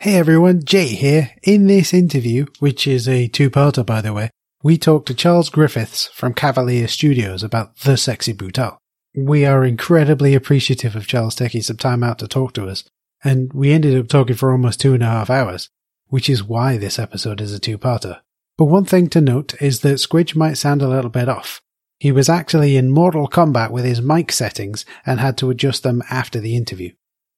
Hey everyone, Jay here. In this interview, which is a two-parter by the way, we talk to Charles Griffiths from Cavalier Studios about The Sexy Brutale. We are incredibly appreciative of Charles taking some time out to talk to us, and we ended up talking for almost two and a half hours, which is why this episode is a two-parter. But one thing to note is that Squidge might sound a little bit off. He was actually in Mortal combat with his mic settings and had to adjust them after the interview.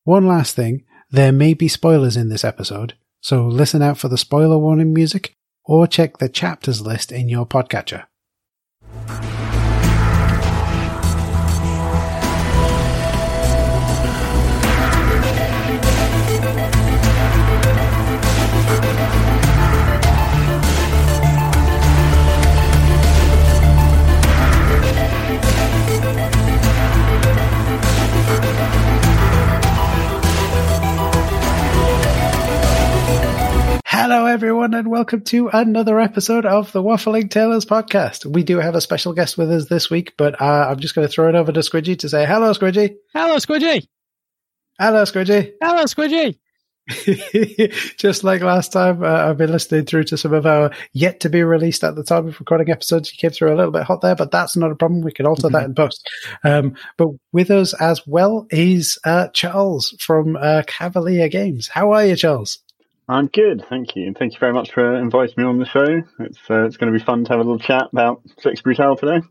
One last thing, there may be spoilers in this episode, so listen out for the spoiler warning music or check the chapters list in your podcatcher. Hello, everyone, and welcome to another episode of the Waffling Tailors podcast. We do have a special guest with us this week, but uh, I'm just going to throw it over to Squidgy to say hello, Squidgy. Hello, Squidgy. Hello, Squidgy. Hello, Squidgy. just like last time, uh, I've been listening through to some of our yet to be released at the time of recording episodes. You came through a little bit hot there, but that's not a problem. We can alter that in post. Um, but with us as well is uh, Charles from uh, Cavalier Games. How are you, Charles? I'm good, thank you, and thank you very much for inviting me on the show. It's uh, it's going to be fun to have a little chat about Sexy Brutale today.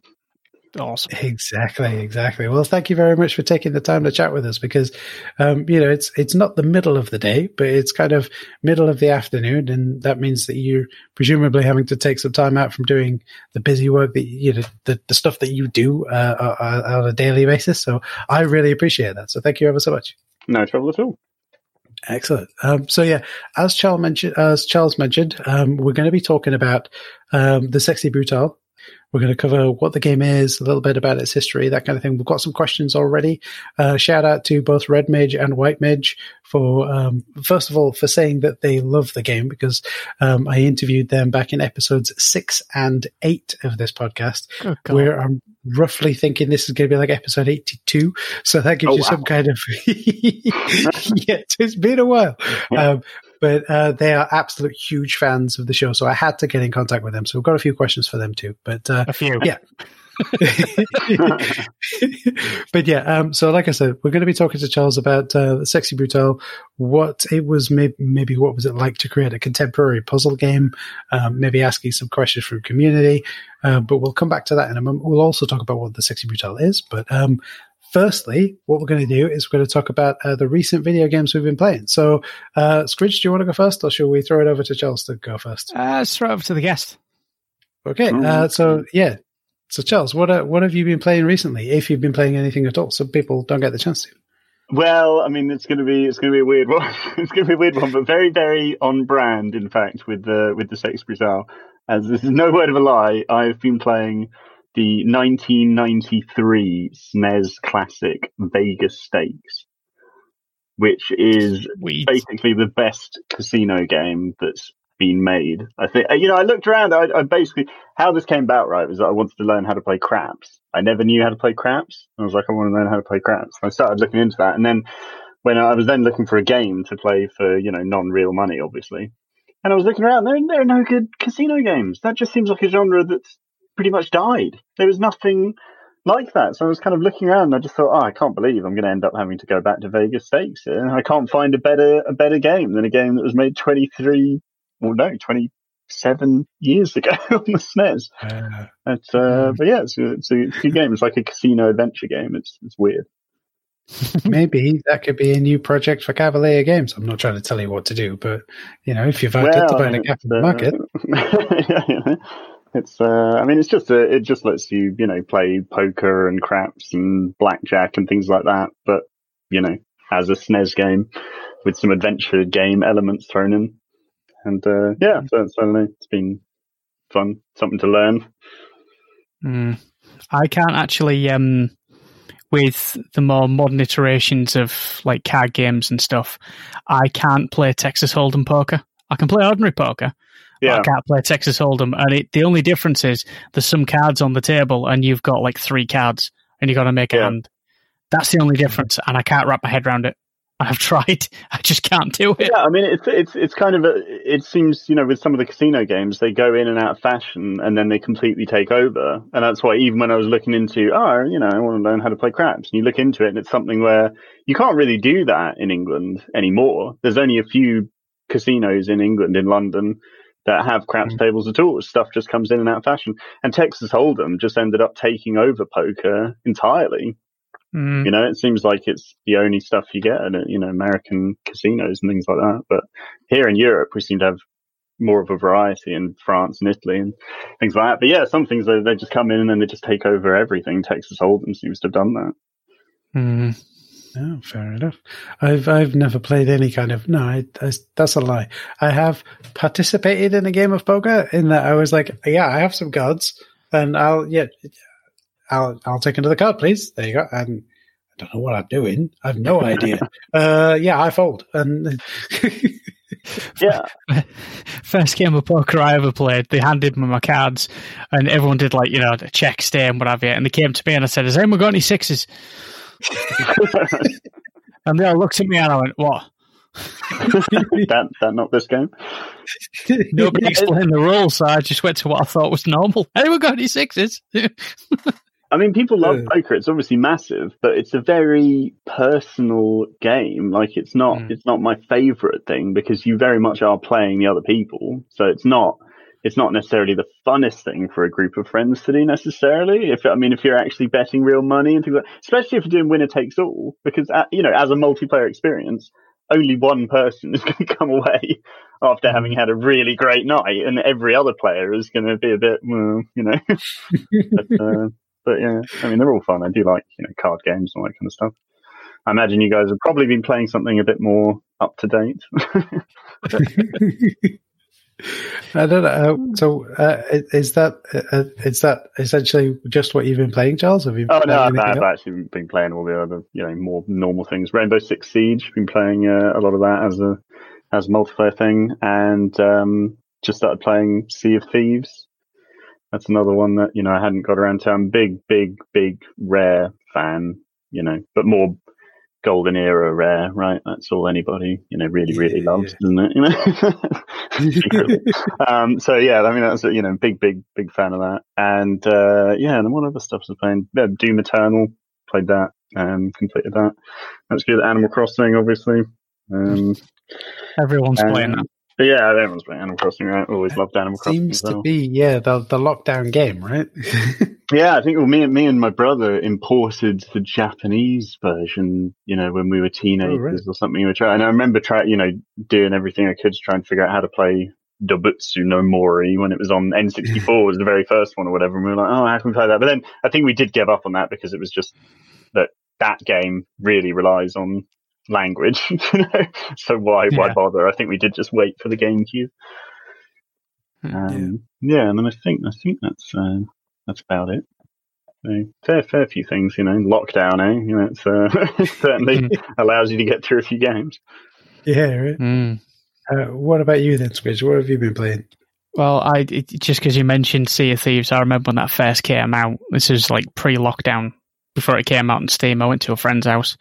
Awesome. Exactly, exactly. Well, thank you very much for taking the time to chat with us because, um, you know, it's it's not the middle of the day, but it's kind of middle of the afternoon, and that means that you're presumably having to take some time out from doing the busy work that you know the, the stuff that you do uh, on a daily basis. So I really appreciate that. So thank you ever so much. No trouble at all. Excellent. Um, so yeah, as Charles mentioned, as Charles mentioned, um, we're going to be talking about um, the Sexy Brutale. We're going to cover what the game is, a little bit about its history, that kind of thing. We've got some questions already. Uh, shout out to both Red Mage and White Mage for, um, first of all, for saying that they love the game because um, I interviewed them back in episodes six and eight of this podcast, Oh, where I'm roughly thinking this is going to be like episode 82. So that gives Oh, you wow. some kind of, yeah, it's been a while. Yeah. Um, but uh, they are absolute huge fans of the show. So I had to get in contact with them. So we've got a few questions for them too. But uh, A few. Yeah. but yeah, um, so like I said, we're going to be talking to Charles about uh, Sexy Brutale, what it was, maybe, maybe what was it like to create a contemporary puzzle game, um, maybe asking some questions from community. Uh, but we'll come back to that in a moment. We'll also talk about what the Sexy Brutale is. But um, firstly, what we're going to do is we're going to talk about uh, the recent video games we've been playing. So, uh, Squidge, do you want to go first, or shall we throw it over to Charles to go first? Uh, it over to the guest. Okay, uh, so yeah, so Charles, what uh, what have you been playing recently? If you've been playing anything at all, so people don't get the chance to. Well, I mean, it's going to be it's going to be a weird one. it's going to be a weird one, but very very on brand, in fact, with the with the Sexy Brutale. As this is no word of a lie, I've been playing the 1993 SNES classic Vegas Stakes, which is We basically the best casino game that's been made. I think uh, you know. I looked around. I, I basically how this came about. Right was that I wanted to learn how to play craps. I never knew how to play craps. I was like, I want to learn how to play craps. I started looking into that, and then when I was then looking for a game to play for you know non-real money, obviously, and I was looking around. There, there are no good casino games. That just seems like a genre that's pretty much died. There was nothing like that. So I was kind of looking around and I just thought, oh, I can't believe I'm going to end up having to go back to Vegas Stakes And I can't find a better a better game than a game that was made 23, well, no, 27 years ago on the SNES. Uh, It's, uh, but yeah, it's, a- it's, a, it's a good game. It's like a casino adventure game. It's it's weird. maybe that could be a new project for Cavalier Games. I'm not trying to tell you what to do, but you know, if you've identified a gap in the market, yeah, you know, it's. Uh, I mean, it's just a, it just lets you you know play poker and craps and blackjack and things like that. But you know, as a SNES game with some adventure game elements thrown in, and uh, yeah, so, so I don't know, it's been fun, something to learn. Mm. I can't actually, um, with the more modern iterations of like card games and stuff, I can't play Texas Hold'em poker. I can play ordinary poker. Yeah, I can't play Texas Hold'em, and it, the only difference is there's some cards on the table, and you've got like three cards, and you got to make a Yeah. hand. That's the only difference, and I can't wrap my head around it. I've tried. I just can't do it. Yeah, I mean, it's it's it's kind of a. It seems you know with some of the casino games they go in and out of fashion and then they completely take over, and that's why even when I was looking into oh you know I want to learn how to play craps, and you look into it and it's something where you can't really do that in England anymore. There's only a few casinos in England in London that have craps mm. tables at all. Stuff just comes in and out of fashion, and Texas Hold'em just ended up taking over poker entirely. Mm. You know, it seems like it's the only stuff you get at you know American casinos and things like that. But here in Europe, we seem to have more of a variety in France and Italy and things like that. But yeah, some things they, they just come in and then they just take over everything. Texas Hold'em seems to have done that. Mm. Oh, fair enough. I've I've never played any kind of no. I, I, that's a lie. I have participated in a game of poker in that I was like, yeah, I have some cards, and I'll yeah, I'll I'll take another card, please. There you go. And I don't know what I'm doing. I have no idea. uh, yeah, I fold. And yeah, first game of poker I ever played, they handed me my cards, and everyone did like you know the check, stay, and whatever. And they came to me and I said, "Has anyone got any sixes? And they all looked at me and I went, "What?" that that not this game. Nobody explained the rules, so I just went to what I thought was normal. Anyone got any sixes? I mean, people love yeah. poker. It's obviously massive, but it's a very personal game. Like, it's not mm. it's not my favorite thing because you very much are playing the other people. So it's not it's not necessarily the funnest thing for a group of friends to do necessarily. If I mean, if you're actually betting real money and things like, especially if you're doing winner takes all, because uh, you know, as a multiplayer experience, only one person is going to come away after having had a really great night, and every other player is going to be a bit, well, you know. but, uh, but yeah, I mean, they're all fun. I do like, you know, card games and all that kind of stuff. I imagine you guys have probably been playing something a bit more up to date. I don't know. So, uh, is that uh, is that essentially just what you've been playing, Charles? Have you? Oh no, I've, I've actually been playing all the other, you know, more normal things. Rainbow Six Siege. Been playing uh, a lot of that as a as a multiplayer thing, and um, just started playing Sea of Thieves that's another one that you know I hadn't got around to. I'm big, big, big rare fan, you know, but more golden era rare, right? That's all anybody you know really, really yeah, loves, yeah. isn't it? You know, um, so yeah, I mean that's a you know big, big, big fan of that, and uh, yeah, and then what other stuff was playing? Yeah, Doom Eternal, played that, um, completed that. That's good. Animal Crossing, obviously. Um, Everyone's playing that. But yeah, everyone's playing Animal Crossing, right? Always loved Animal Crossing. Seems well. to be, yeah, the the lockdown game, right? yeah, I think well, me and me and my brother imported the Japanese version, you know, when we were oh, teenagers oh, or something. We were trying, and I remember trying, you know, doing everything I could to try and figure out how to play Dobutsu no Mori when it was on N64 was the very first one or whatever. And we were like, oh, how can we play that? But then I think we did give up on that because it was just that that game really relies on language. You know? so why yeah. why bother? I think we did just wait for the GameCube. Hmm. Um, yeah. yeah, and then I think I think that's uh, that's about it. So, fair fair few things, you know. Lockdown, eh? You know, it's uh, certainly hmm. allows you to get through a few games. Yeah. Right. Mm. Uh, what about you then, Squidge? What have you been playing? Well, I it, just because you mentioned Sea of Thieves, I remember when that first came out. This was like pre-lockdown, before it came out on Steam. I went to a friend's house,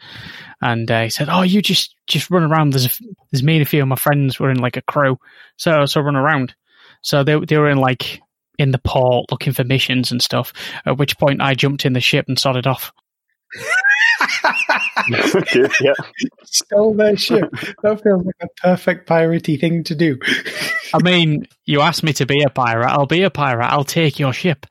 and uh, he said, "Oh, you just just run around. There's there's me and a few of my friends were in like a crew, so so run around. So they they were in like in the port looking for missions and stuff. At which point I jumped in the ship and started off. yeah. Stole their ship. That feels like a perfect piratey thing to do. I mean, you asked me to be a pirate. I'll be a pirate. I'll take your ship.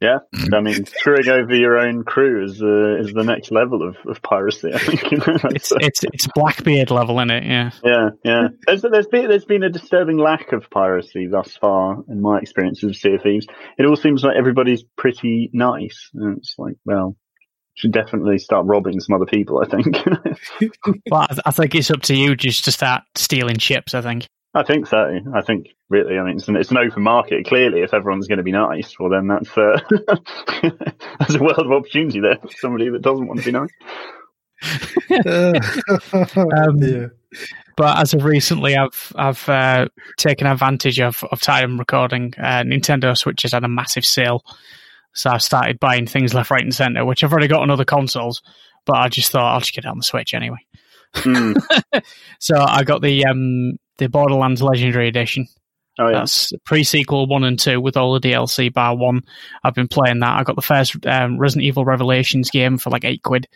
Yeah, I mean, screwing over your own crew is uh, is the next level of, of piracy. I think you know, it's, it's it's Blackbeard level in it. Yeah, yeah, yeah. There's, there's been there's been a disturbing lack of piracy thus far in my experience of Sea of Thieves. It all seems like everybody's pretty nice. And it's like, well, should definitely start robbing some other people. I think. well, I think it's up to you just to start stealing ships. I think. I think so. I think really, I mean, it's an, it's an open market. Clearly, if everyone's going to be nice, well, then that's uh, that's a world of opportunity there for somebody that doesn't want to be nice. um, yeah. But as of recently, I've I've uh, taken advantage of of time recording. Uh, Nintendo Switch has had a massive sale, so I've started buying things left, right, and center. Which I've already got on other consoles, but I just thought I'll just get it on the Switch anyway. Mm. so I got the um, the Borderlands Legendary Edition. Oh yeah. That's pre sequel one and two with all the DLC bar one. I've been playing that. I got the first um, Resident Evil Revelations game for like eight quid.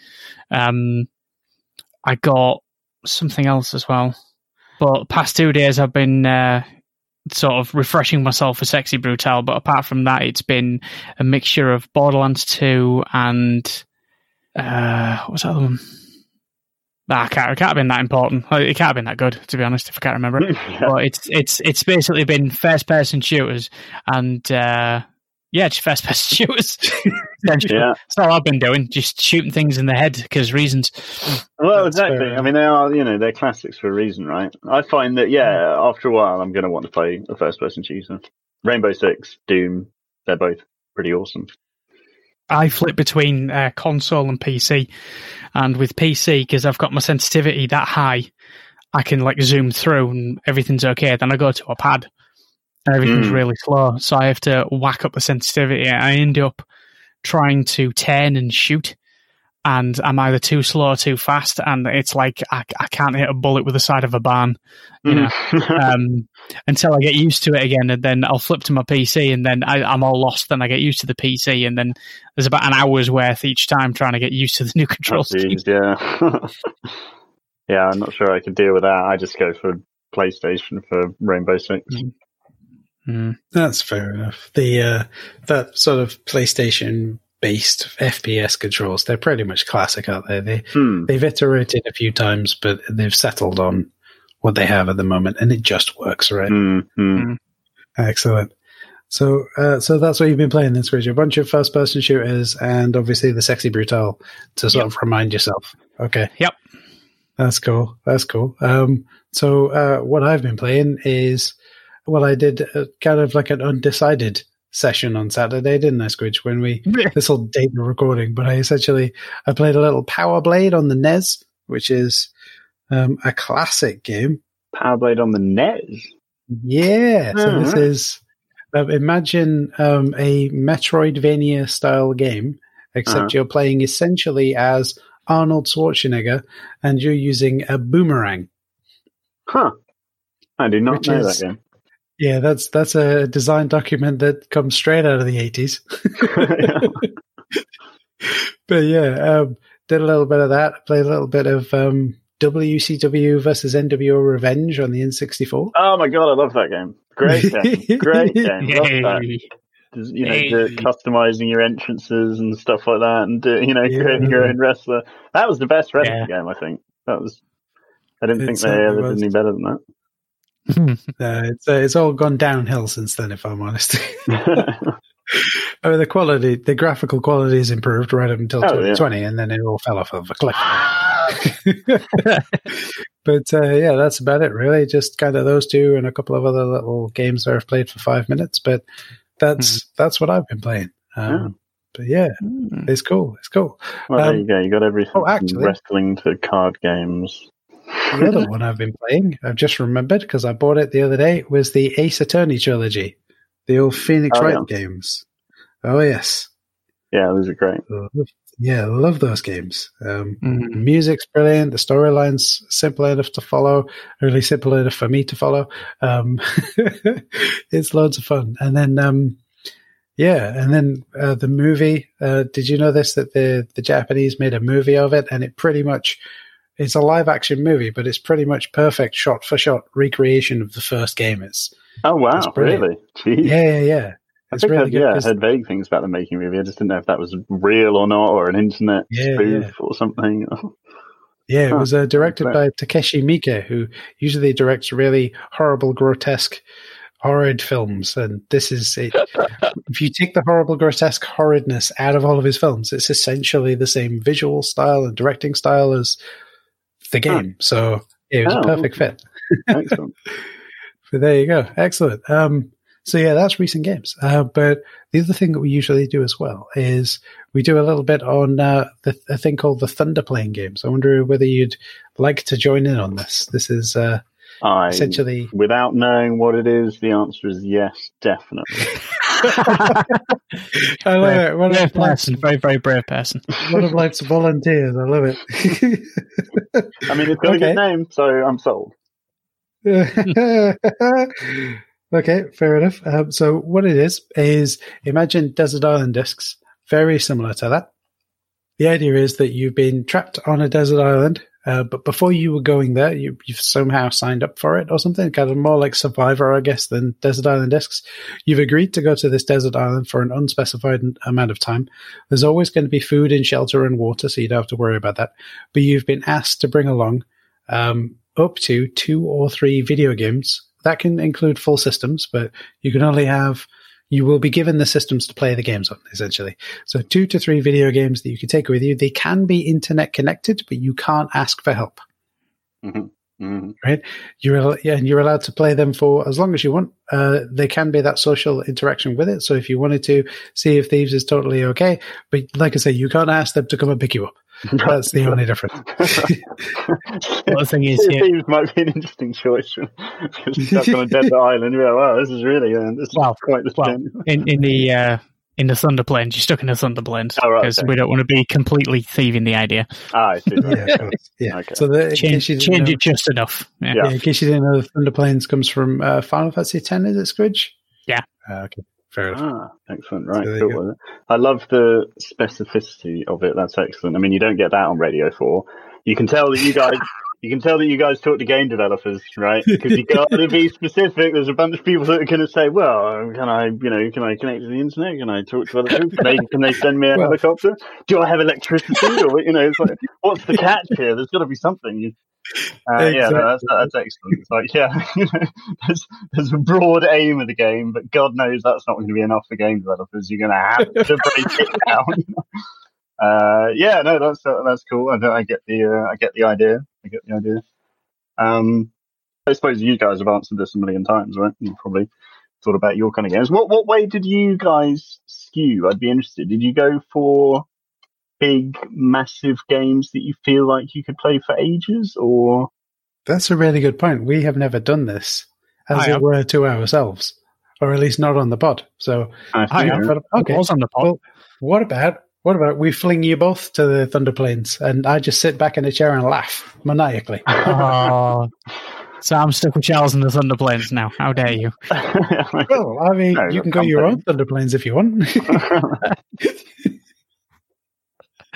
Um, I got something else as well. But past two days I've been uh, sort of refreshing myself for Sexy Brutale. But apart from that, it's been a mixture of Borderlands two and uh, what was that other one? Nah, it can't, it can't have been that important. It can't have been that good, to be honest, if I can't remember it. But it's it's it's basically been first person shooters and uh, yeah, just first person shooters. essentially. Yeah. That's all I've been doing, just shooting things in the head because reasons. Well, That's exactly. fair I mean, they are, you know, they're classics for a reason, right? I find that, yeah, after a while, I'm going to want to play a first person shooter. Rainbow Six, Doom, they're both pretty awesome. I flip between uh, console and PC, and with PC because I've got my sensitivity that high, I can like zoom through and everything's okay. Then I go to a pad, and everything's Mm. really slow, so I have to whack up the sensitivity. I end up trying to turn and shoot, and I'm either too slow or too fast, and it's like I, I can't hit a bullet with the side of a barn. You know, um, until I get used to it again, and then I'll flip to my PC, and then I, I'm all lost. Then I get used to the PC, and then there's about an hour's worth each time trying to get used to the new control scheme. geez, yeah. yeah, I'm not sure I could deal with that. I just go for PlayStation for Rainbow Six. Mm. That's fair enough. The uh, that sort of PlayStation based FPS controls, they're pretty much classic, aren't they? They Hmm. they've iterated a few times, but they've settled on what they have at the moment, and it just works, right? Hmm. Hmm. Excellent. So, uh, so that's what you've been playing this week. A bunch of first-person shooters, and obviously the sexy brutale to sort of remind yourself. Okay. Yep. That's cool. That's cool. Um, so, uh, what I've been playing is, well, I did uh kind of like an undecided session on Saturday, didn't I, Squidge? When we this will date the recording, but I essentially I played a little Power Blade on the NES, which is um, a classic game. Power Blade on the NES. Yeah. So Oh, this right. is um, imagine um, a Metroidvania style game, except Uh-huh. you're playing essentially as Arnold Schwarzenegger, and you're using a boomerang. Huh. I do not Which know is- that game. Yeah, that's that's a design document that comes straight out of the eighties. but yeah, um, did a little bit of that. Played a little bit of um, WCW versus NWO Revenge on the N64. oh my god, I love that game. Great game. Great game. Love that. You know, Hey. customizing your entrances and stuff like that, and do, you know, Yeah. creating your own wrestler. That was the best wrestling Yeah. game, I think. That was. I didn't It think they ever was. did any better than Uh, it's uh, it's all gone downhill since then, if I'm honest. I mean, the quality, the graphical quality has improved right up until Oh, yeah. and then it all fell off of a cliff. but uh, yeah, that's about it, really. Just kind of those two and a couple of other little games that I've played for five minutes. But that's that's what I've been playing. Um, Yeah. But yeah, Mm. it's cool. It's cool. well, there Um, you go. You got everything oh, from actually- wrestling to card games. The other one I've been playing, I've just remembered because I bought it the other day, was the Ace Attorney trilogy, the old Phoenix Oh, Wright yeah. games. Oh yes, Yeah, those are great. Love- yeah, love those games. Um, Mm. music's brilliant. The storyline's simple enough to follow, really simple enough for me to follow. Um, it's loads of fun. And then, um, yeah, and then uh, the movie. Uh, did you know this? That the the Japanese made a movie of it, and it pretty much it's a live action movie, but it's pretty much perfect shot for shot recreation of the first game. It's Oh wow, brilliant. really? Jeez. yeah, yeah, yeah. I It's think really I've, good. yeah, I heard vague things about the making movie. I just didn't know if that was real or not, or an internet Yeah, spoof yeah. or something. Yeah, it was uh, directed by Takashi Miike, who usually directs really horrible, grotesque, horrid films. And this is it. if you take the horrible, grotesque horridness out of all of his films, it's essentially the same visual style and directing style as the game. So it was Oh, a perfect fit. Excellent. But there you go. Excellent. Um, so yeah, that's recent games. Uh, but the other thing that we usually do as well is we do a little bit on uh, the, a thing called the Thunder Plains games. I wonder whether you'd like to join in on this. This is uh, I, essentially without knowing what it is, the answer is yes, definitely. I love it. One brave of, person, very very brave person. one of life's volunteers. I love it. I mean, it's got a good name, so I'm sold. okay, fair enough. Um, so what it is is imagine desert island discs, very similar to that. The idea is that you've been trapped on a desert island, uh, but before you were going there, you, you've somehow signed up for it or something, kind of more like Survivor, I guess, than desert island discs. You've agreed to go to this desert island for an unspecified amount of time. There's always going to be food and shelter and water, so you don't have to worry about that. But you've been asked to bring along um, up to two or three video games. That can include full systems, but you can only have, you will be given the systems to play the games on, essentially. So two to three video games that you can take with you. They can be internet connected, but you can't ask for help. hmm You're yeah, and you're allowed to play them for as long as you want. Uh, there can be that social interaction with it. So if you wanted to Sea of Thieves is totally okay, but like I say, you can't ask them to come and pick you up. That's the only difference. Well, the thing is, yeah, Thieves might be an interesting choice because you're stuck on a desert island. You're like, wow, this is really uh, this is Well, quite the well, in in the uh, in the Thunder Plains, you're stuck in the Thunder Plains Oh, right, because okay. we don't want to be completely thieving the idea. Ah, I see. yeah, yeah. Okay. So the, Change, case you didn't change know- it just enough. Yeah. Yeah. Yeah, in case you didn't know, the Thunder Plains comes from uh, Final Fantasy X, is it, Squidge? Yeah. Uh, okay, fair enough. Ah, excellent. Right, So cool. I love the specificity of it. That's excellent. I mean, you don't get that on Radio 4. You can tell that you guys. You can tell that you guys talk to game developers, right? Because you got to be specific. There's a bunch of people that are going to say, "Well, can I, you know, can I connect to the internet? Can I talk to other people? Can they, can they send me a Well- helicopter? Do I have electricity? Or you know, it's like, what's the catch here? There's got to be something." Uh, Yeah, no, that's, that's excellent. It's like, yeah, you know, there's, there's a broad aim of the game, but God knows that's not going to be enough for game developers. You're going to have to break it down. Uh, yeah, no, that's uh, that's cool. I, I get the uh, I get the idea. I get the idea. Um, I suppose you guys have answered this a million times, right? You probably thought about your kind of games. What what way did you guys skew? I'd be interested. Did you go for big, massive games that you feel like you could play for ages, or That's a really good point. We have never done this, as I it have. were, to ourselves, or at least not on the pod. So, I I have. okay. It was on the pod. Well, what about what about we fling you both to the Thunder Plains, and I just sit back in a chair and laugh maniacally? Oh, so I'm stuck with Charles in the Thunder Plains now. How dare you? well, I mean, No, you can that's go your own Thunder Plains if you want.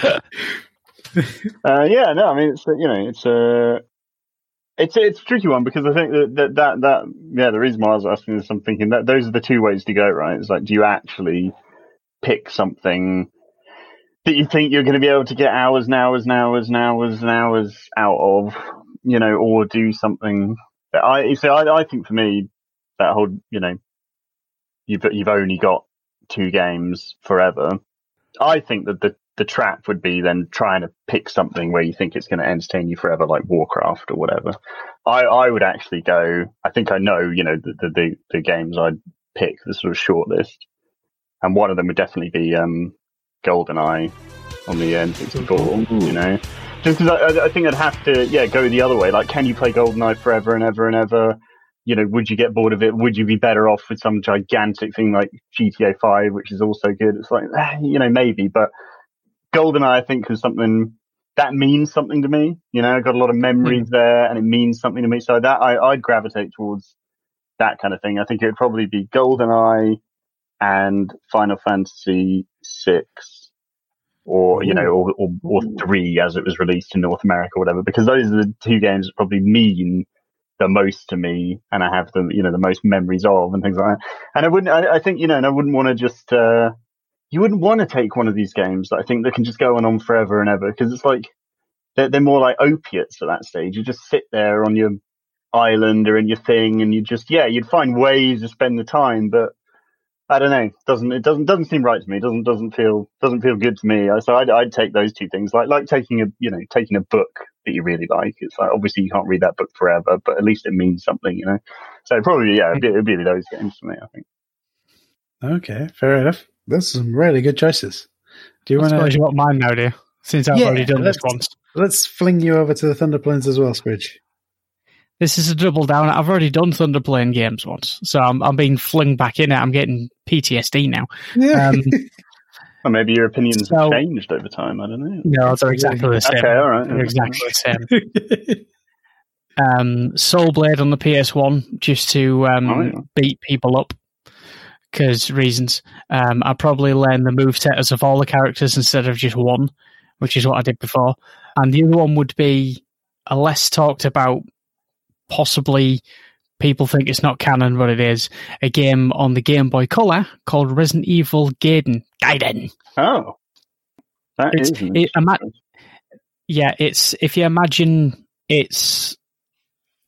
uh, yeah, no, I mean it's uh, you know it's a it's a, it's a tricky one because I think that, that that that yeah the reason why I was asking this, I'm thinking that those are the two ways to go right. It's like do you actually pick something that you think you're going to be able to get hours and hours and hours and hours and hours out of, you know, or do something that I so I, I think for me that whole you know you've you've only got two games forever. I think that the the trap would be then trying to pick something where you think it's going to entertain you forever, like Warcraft or whatever. I, I would actually go. I think I know, you know, the the, the, games I'd pick, the sort of short list, and one of them would definitely be um, GoldenEye on the N64. You know, just because I, I think I'd have to, yeah, go the other way. Like, can you play GoldenEye forever and ever and ever? You know, would you get bored of it? Would you be better off with some gigantic thing like GTA 5, which is also good? It's like, eh, you know, maybe, but GoldenEye, I think, is something that means something to me. You know, I got a lot of memories there, and it means something to me. So that I, I'd gravitate towards that kind of thing. I think it would probably be GoldenEye and Final Fantasy six, or you know, or, or or three as it was released in North America, or whatever. Because those are the two games that probably mean the most to me, and I have the you know the most memories of, and things like that. And I wouldn't, I, I think you know, and I wouldn't want to just. uh you wouldn't want to take one of these games that I think that can just go on on forever and ever because it's like they're, they're more like opiates at that stage. You just sit there on your island or in your thing, and you just yeah, you'd find ways to spend the time, but I don't know. Doesn't it doesn't doesn't seem right to me. Doesn't doesn't feel doesn't feel good to me. So I'd I'd take those two things like like taking a you know taking a book that you really like. It's like obviously you can't read that book forever, but at least it means something, you know. So probably yeah, it'd be, it'd be those games for me. I think. okay, fair enough. Those are some really good choices. Do you want to? you got mine now, dear. Since I've Yeah, already done this once. Let's fling you over to the Thunder Plains as well, Squidge. This is a double down. I've already done Thunderplane games once, so I'm, I'm being flung back in it. I'm getting PTSD now. Yeah. Um, Or maybe your opinions So- have changed over time. I don't know. no, they're exactly the same. Okay, all right. They're exactly the same. Um, Soul Blade on the PS1 just to um, Oh, yeah. beat people up because reasons. Um, I probably learn the moveset of all the characters instead of just one, which is what I did before. And the other one would be a less talked about, possibly people think it's not canon, but it is a game on the Game Boy Color called Resident Evil Gaiden. Gaiden. Oh, that It's- is. it- ima- Yeah, it's if you imagine it's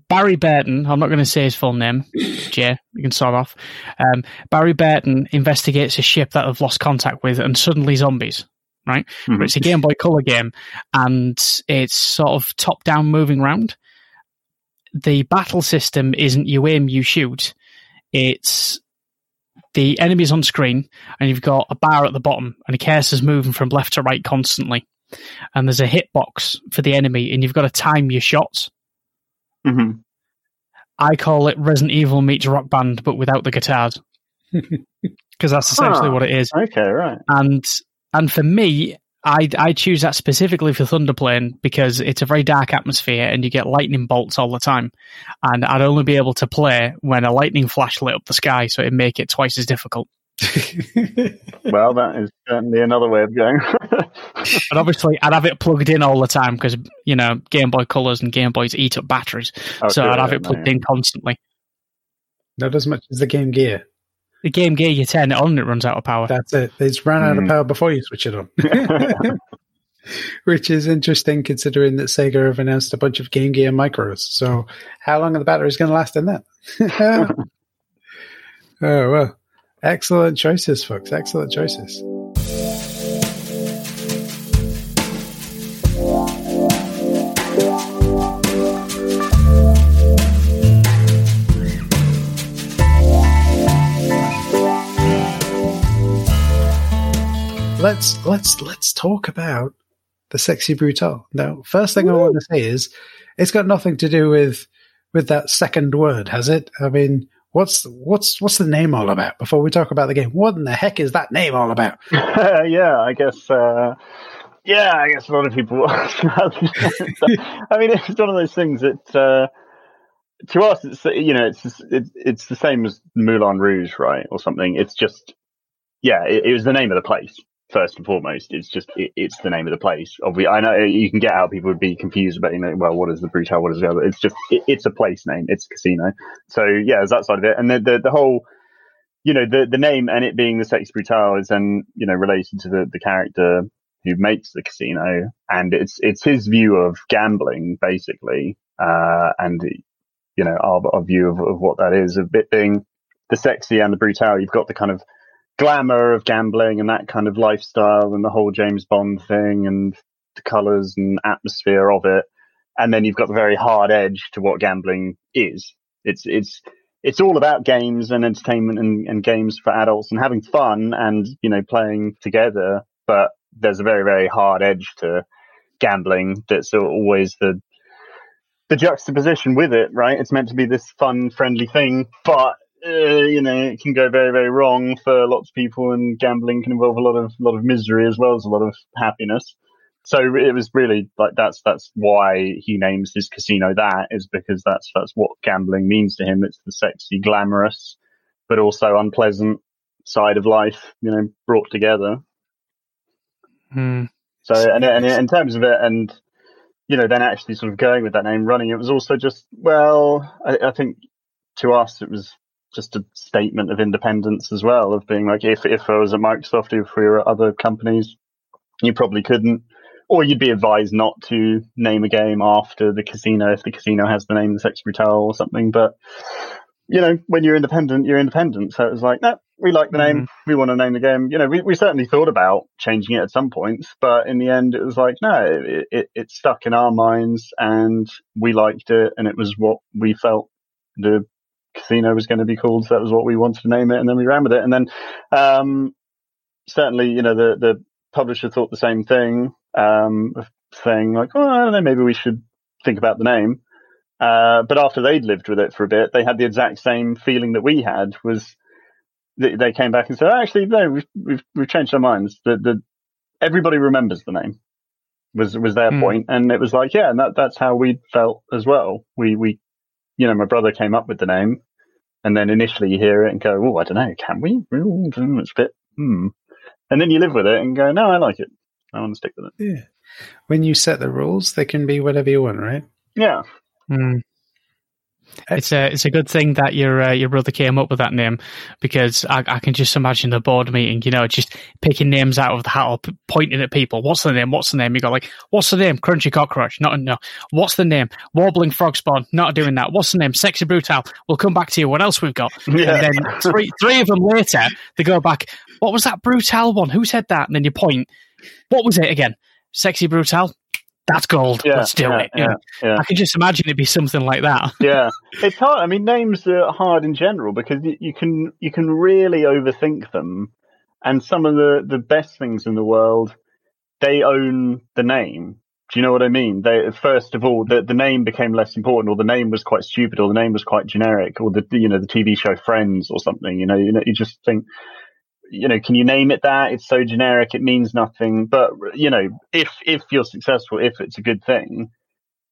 Barry Burton. I'm not going to say his full name. Jay, you can start off. Um, Barry Burton investigates a ship that they've lost contact with, and suddenly zombies. Right, Mhm. but it's a Game Boy Color game, and it's sort of top-down moving round. The battle system isn't you aim, you shoot. It's the enemies on screen, and you've got a bar at the bottom, and a cursor's moving from left to right constantly. And there's a hitbox for the enemy, and you've got to time your shots. Mhm. I call it Resident Evil meets Rock Band, but without the guitars, because that's essentially Huh. what it is. Okay, right. And and for me, I I choose that specifically for Thunderplane because it's a very dark atmosphere, and you get lightning bolts all the time. And I'd only be able to play when a lightning flash lit up the sky, so it'd make it twice as difficult. Well, that is certainly another way of going. But obviously, I'd have it plugged in all the time because you know Game Boy Colors and Game Boys eat up batteries, Oh, so sure, I'd have yeah, it no, plugged yeah. in constantly. Not as much as the Game Gear. The Game Gear, you turn it on, it runs out of power. That's it. It's run out of Mm. power before you switch it on. Which is interesting considering that Sega have announced a bunch of Game Gear micros. So how long are the batteries going to last in that? oh, well. Excellent choices, folks. Excellent choices. Let's let's let's talk about the sexy brutale. Now, first thing I want to say is it's got nothing to do with with that second word, has it? I mean, what's what's what's the name all about? Before we talk about the game, what in the heck is that name all about? yeah, I guess. Uh, yeah, I guess a lot of people. I mean, it's one of those things that uh, to us, it's you know, it's just- it's it's the same as Moulin Rouge, right, or something. It's just yeah, it, it was the name of the place first and foremost. It's just it, it's the name of the place. Obviously, I know you can get how people would be confused about you know, well, what is the Brutal, what is the other? It's just it, it's a place name. It's a casino. So yeah, there's that side of it, and the the, the whole you know the the name and it being the sexy brutale is then you know related to the the character who makes the casino and it's it's his view of gambling basically uh and you know our, our view of, of what that is a bit being the sexy and the brutal you've got the kind of glamour of gambling and that kind of lifestyle and the whole James Bond thing and the colors and atmosphere of it. And then you've got the very hard edge to what gambling is. It's it's it's all about games and entertainment and, and games for adults and having fun and you know playing together. But there's a very very hard edge to gambling that's always the the juxtaposition with it right? It's meant to be this fun friendly thing but uh, you know it can go very very wrong for lots of people and gambling can involve a lot of lot of misery as well as a lot of happiness so it was really like that's that's why he names his casino that is because that's that's what gambling means to him. It's the sexy, glamorous, but also unpleasant side of life, you know, brought together. Hmm. So and, and in terms of it, and you know, then actually sort of going with that name, running, it was also just well, I, I think to us it was just a statement of independence as well, of being like if if I was at Microsoft, if we were at other companies, you probably couldn't or you'd be advised not to name a game after the casino if the casino has the name the Sexy Brutale or something. But you know, when you're independent, you're independent. So it was like, no, we like the name, mm-hmm. we want to name the game. You know, we, we certainly thought about changing it at some points, but in the end, it was like, no, it, it, it stuck in our minds, and we liked it, and it was what we felt the casino was going to be called. So that was what we wanted to name it, and then we ran with it. And then, um, certainly, you know, the the publisher thought the same thing, um, saying like, oh, I don't know, maybe we should think about the name. Uh, but after they'd lived with it for a bit, they had the exact same feeling that we had. Was they, they came back and said, oh, "Actually, no, we've we've, we've changed our minds. The, the everybody remembers the name." Was was their Hmm. point, and it was like, yeah, and that that's how we felt as well. We we, you know, my brother came up with the name, and then initially you hear it and go, "Oh, I don't know, can we? Ooh, It's a bit, hmm." And then you live with it and go, "No, I like it. I want to stick with it." Yeah. When you set the rules, they can be whatever you want, right? Yeah, Mm. It's a it's a good thing that your uh, your brother came up with that name because I, I can just imagine the board meeting, you know, just picking names out of the hat or p- pointing at people. What's the name? What's the name? You go like, what's the name? Crunchy cockroach? Not no. What's the name? Warbling frog spawn? Not doing that. What's the name? Sexy brutal. We'll come back to you. What else we've got? yeah. And then three three of them later, they go back. What was that brutal one? Who said that? And then you point. What was it again? Sexy brutal. That's gold. Yeah, Let's do yeah, it. Know, yeah. I can just imagine it'd be something like that. yeah, it's hard. I mean, names are hard in general because you, you can you can really overthink them, and some of the the best things in the world, they own the name. Do you know what I mean? They first of all, the the name became less important, or the name was quite stupid, or the name was quite generic, or the you know the TV show Friends or something. You know, you know, you just think. You know, can you name it that? It's so generic, it means nothing. But you know, if if you're successful, if it's a good thing,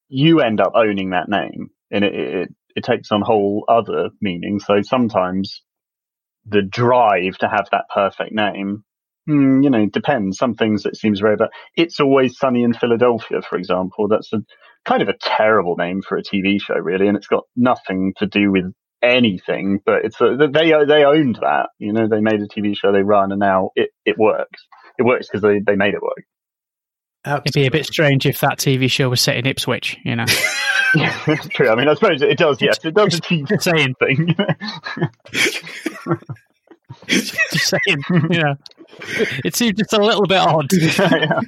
you end up owning that name and it, it, it takes on whole other meaning. So sometimes the drive to have that perfect name, hmm, you know, depends. Some things it seems very bad. It's always sunny in Philadelphia, for example. That's a kind of a terrible name for a TV show, really, and it's got nothing to do with anything. But it's a, they they owned that. You know, they made a TV show, they run, and now it it works. It works because they they made it work. It'd be a bit strange if that TV show was set in Ipswich, you know. Yeah, true. I mean, I suppose it does. Yes, it does achieve Just saying, thing. just saying, you know. It seems just a little bit odd. yeah.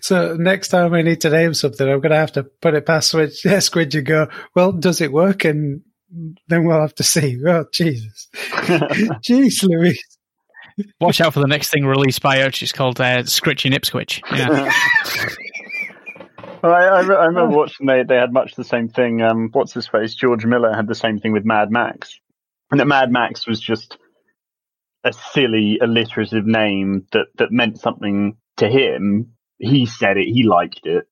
So next time I need to name something, I'm going to have to put it past Switch, uh, Squidge and go, well, does it work? And then we'll have to see. Oh, Jesus. Jeez, Louise. Watch out for the next thing released by Urch. It's called uh, Scritch in Ipswich. Yeah. Well, I, I, re- I remember watching they they had much the same thing. Um, what's his face? George Miller had the same thing with Mad Max, and that Mad Max was just a silly alliterative name that that meant something to him. He said it, he liked it,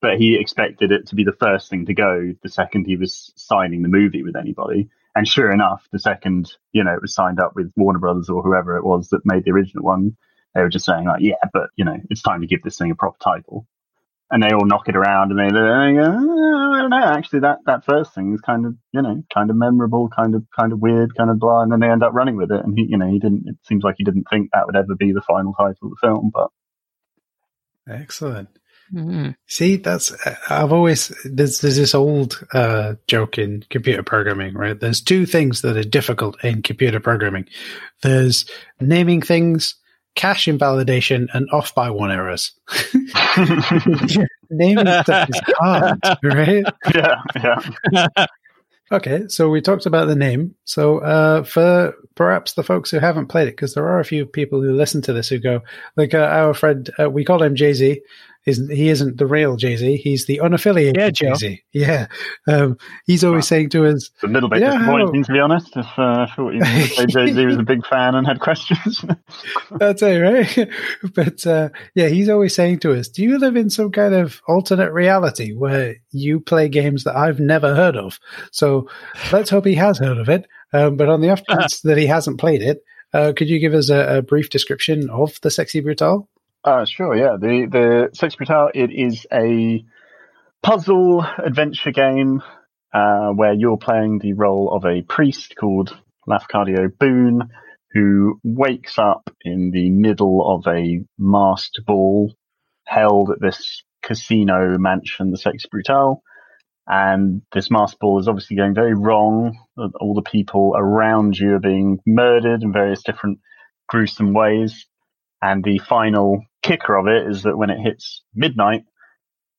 but he expected it to be the first thing to go the second he was signing the movie with anybody. And sure enough, the second you know it was signed up with Warner Brothers or whoever it was that made the original one, they were just saying like, yeah, but you know, it's time to give this thing a proper title and they all knock it around and they, "Oh, I don't know, actually that, that first thing is kind of, you know, kind of memorable, kind of, kind of weird, kind of blah. And then they end up running with it. And he, you know, he didn't, it seems like he didn't think that would ever be the final title of the film, but Excellent. Mhm. See, that's I've always there's there's this old uh, joke in computer programming, right? There's two things that are difficult in computer programming. There's naming things, cache invalidation, and off by one errors. naming stuff is hard, right? yeah, yeah. Okay, so we talked about the name. So uh, for perhaps the folks who haven't played it, because there are a few people who listen to this who go, like uh, our friend, uh, we call him Jay Z. Isn't he? Isn't the real Jay Z? He's the unaffiliated Yeah, Jay Z. Yeah, um, he's always saying to us, It's a little bit Yeah, how- disappointing, to be honest, if uh, I thought you Jay Z was a big fan and had questions. That's it, right? but uh, yeah, he's always saying to us, "Do you live in some kind of alternate reality where you play games that I've never heard of?" So let's hope he has heard of it. Um, but on the off chance that he hasn't played it, uh, could you give us a, a brief description of the Sexy Brutale? Uh, sure, yeah. The the Sexy Brutale, it is a puzzle adventure game uh, where you're playing the role of a priest called Lafcadio Boone, who wakes up in the middle of a masked ball held at this casino mansion, the Sexy Brutale. And this masked ball is obviously going very wrong. All the people around you are being murdered in various different gruesome ways. And the final kicker of it is that when it hits midnight,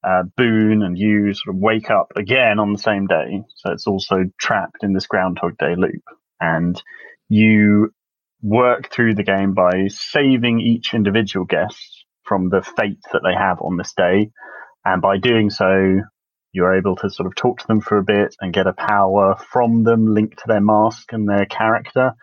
uh, Boone and you sort of wake up again on the same day. So it's also trapped in this Groundhog Day loop. And you work through the game by saving each individual guest from the fate that they have on this day. And by doing so, You're able to sort of talk to them for a bit and get a power from them linked to their mask and their character.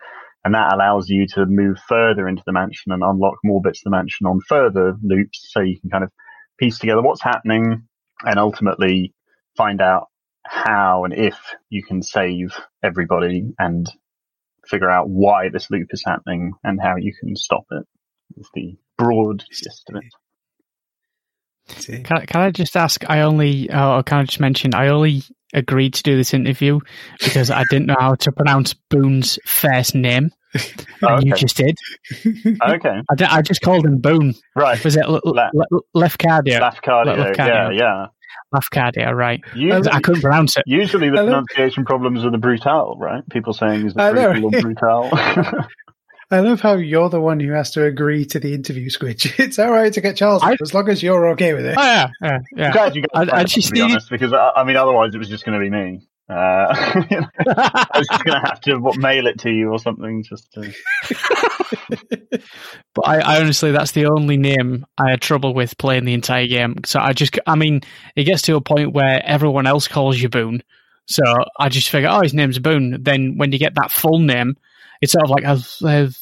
And that allows you to move further into the mansion and unlock more bits of the mansion on further loops. So you can kind of piece together what's happening and ultimately find out how and if you can save everybody and figure out why this loop is happening and how you can stop it. Is the broad gist of it. Can, can I just ask? I only, uh, or can I just mention, I only agreed to do this interview because I didn't know how to pronounce Boone's first name. Oh, okay. You just did. Okay. I, d- I just called him Boone. Right. Was it L- La- L- Lefcardio? Lafcadio. Lafcadio. Yeah, yeah. Lefcardio, right. Usually, I couldn't pronounce it. usually the pronunciation problems are the brutal, right? People saying is I the brutal or brutal. I love how you're the one who has to agree to the interview, Squidge. It's all right to get Charles I- as long as you're okay with it. Oh, yeah, yeah, yeah. I'm glad you guys I- I that, just to be honest, because I, I mean, otherwise it was just going to be me. Uh, I was just going to have to what, mail it to you or something. Just to... But I, I honestly, that's the only name I had trouble with playing the entire game. So I just, I mean, it gets to a point where everyone else calls you Boone. So I just figure, oh, his name's Boone. Then when you get that full name, it's sort of like, I've, I've,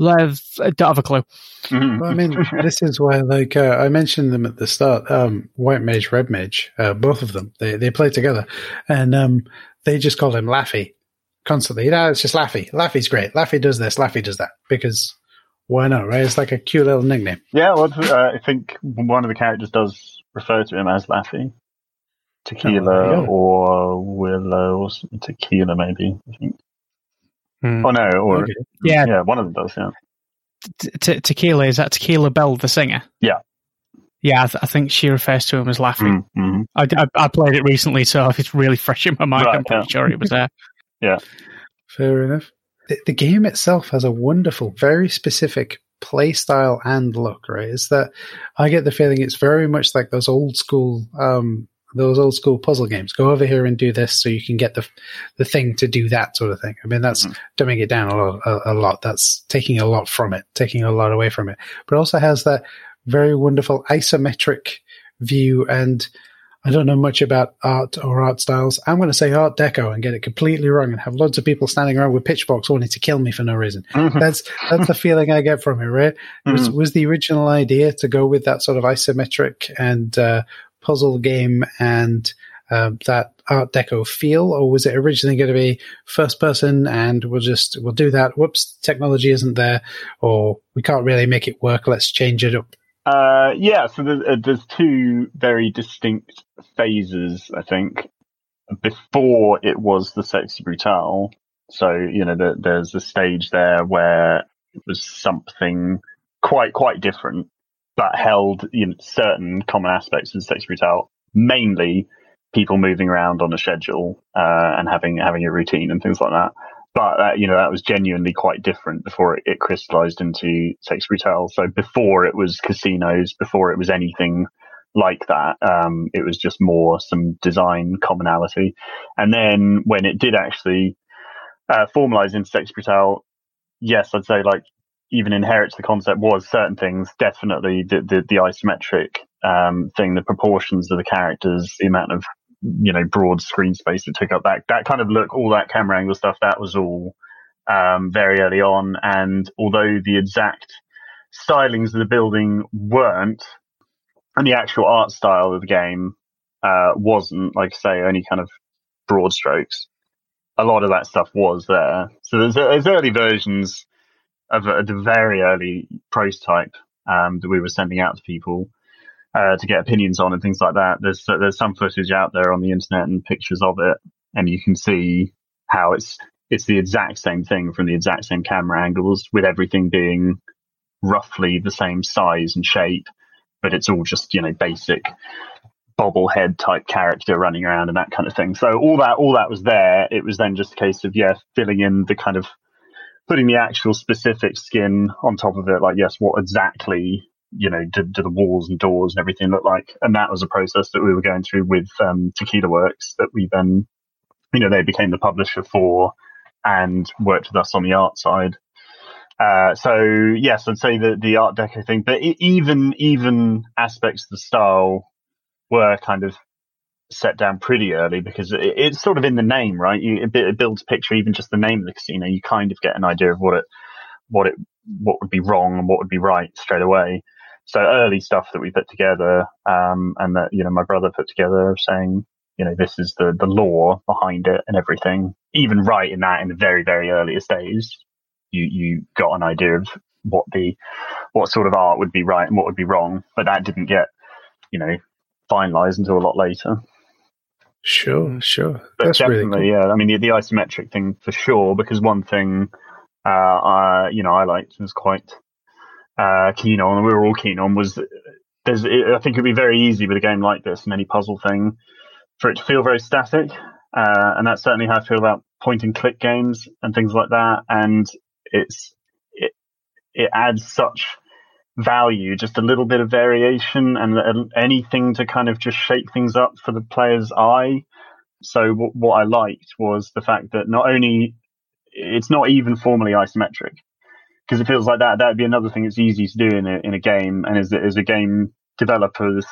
I've, I don't have a clue. Mhm. Well, I mean, this is why, like, uh, I mentioned them at the start. Um, White Mage, Red Mage, uh, both of them, they they play together, and um, they just call him Laffy constantly. No, it's just Laffy. Laffy's great. Laffy does this. Laffy does that because why not? Right? It's like a cute little nickname. Yeah, well, uh, I think one of the characters does refer to him as Laffy. Oh, there you Tequila go. or Willow or. Tequila, maybe. I think. Hmm. Oh no, or Okay. Yeah. yeah, one of them does. Yeah, Te- te- tequila, is that Tequila Bell, the singer? Yeah. Yeah, I, th- I think she refers to him as laughing. mm-hmm. I, I, I played it recently, so it's really fresh in my mind, Right, I'm pretty yeah. sure it was there. Yeah, fair enough. The, the game itself has a wonderful, very specific play style and look. Right? Is that I get the feeling it's very much like those old school, um, those old school puzzle games. Go over here and do this, so you can get the the thing to do that sort of thing. I mean, that's Mhm. dumbing it down a lot. A, a lot. That's taking a lot from it, taking a lot away from it. But it also has that very wonderful isometric view and. I don't know much about art or art styles. I'm going to say Art Deco and get it completely wrong and have lots of people standing around with pitchforks wanting to kill me for no reason. Mm-hmm. That's that's the feeling I get from it. Right? Was Mhm. was the original idea to go with that sort of isometric and uh, puzzle game and um, that Art Deco feel, or was it originally going to be first person and we'll just we'll do that? Whoops, technology isn't there, or we can't really make it work. Let's change it up. Uh, yeah, so there's, uh, there's two very distinct phases, I think. Before it was the sexy brutale, so you know the, there's a stage there where it was something quite quite different, but held you know, certain common aspects of sexy brutale, mainly people moving around on a schedule uh, and having having a routine and things like that. But uh, you know that was genuinely quite different before it, it crystallized into Sex Brutal. So before it was casinos, before it was anything like that, um, it was just more some design commonality. And then when it did actually uh, formalize into Sex Brutal, yes, I'd say like even inherits the concept was certain things definitely the the, the isometric um, thing, the proportions of the characters, the amount of you know broad screen space that took up that that kind of look, all that camera angle stuff, that was all um, very early on. And although the exact stylings of the building weren't, and the actual art style of the game uh, wasn't, like I say, only kind of broad strokes. A lot of that stuff was there. So there's, there's early versions of a, the very early prototype um, that we were sending out to people uh, to get opinions on and things like that. There's there's some footage out there on the internet and pictures of it, and you can see how it's it's the exact same thing from the exact same camera angles, with everything being roughly the same size and shape, but it's all just you know basic bobblehead type character running around and that kind of thing. So all that all that was there. It was then just a case of yeah, filling in the kind of putting the actual specific skin on top of it. Like yes, what exactly you know do, do the walls and doors and everything look like? And that was a process that we were going through with um, Tequila Works that we then you know they became the publisher for and worked with us on the art side. Uh, so yes, I'd say the the Art Deco thing, but even even aspects of the style were kind of set down pretty early because it, it's sort of in the name, right? You, it, builds a picture, even just the name of the casino. You kind of get an idea of what it, what it, what would be wrong and what would be right straight away. So early stuff that we put together, um, and that you know my brother put together, saying you know this is the the law behind it and everything. Even right in that, in the very very earliest days, you you got an idea of what the what sort of art would be right and what would be wrong. But that didn't get you know finalized until a lot later. Sure, sure. But That's definitely, really cool. yeah. I mean, the, the isometric thing for sure, because one thing, uh, I, you know, I liked and was quite uh, keen on, and we were all keen on, was there's. It, I think it'd be very easy with a game like this and any puzzle thing for it to feel very static, uh, and that's certainly how I feel about point and click games and things like that. And it's it it adds such value, just a little bit of variation and anything to kind of just shake things up for the player's eye. So w- what I liked was the fact that not only it's not even formally isometric because it feels like that that would be another thing that's easy to do in a in a game and as as a game developer's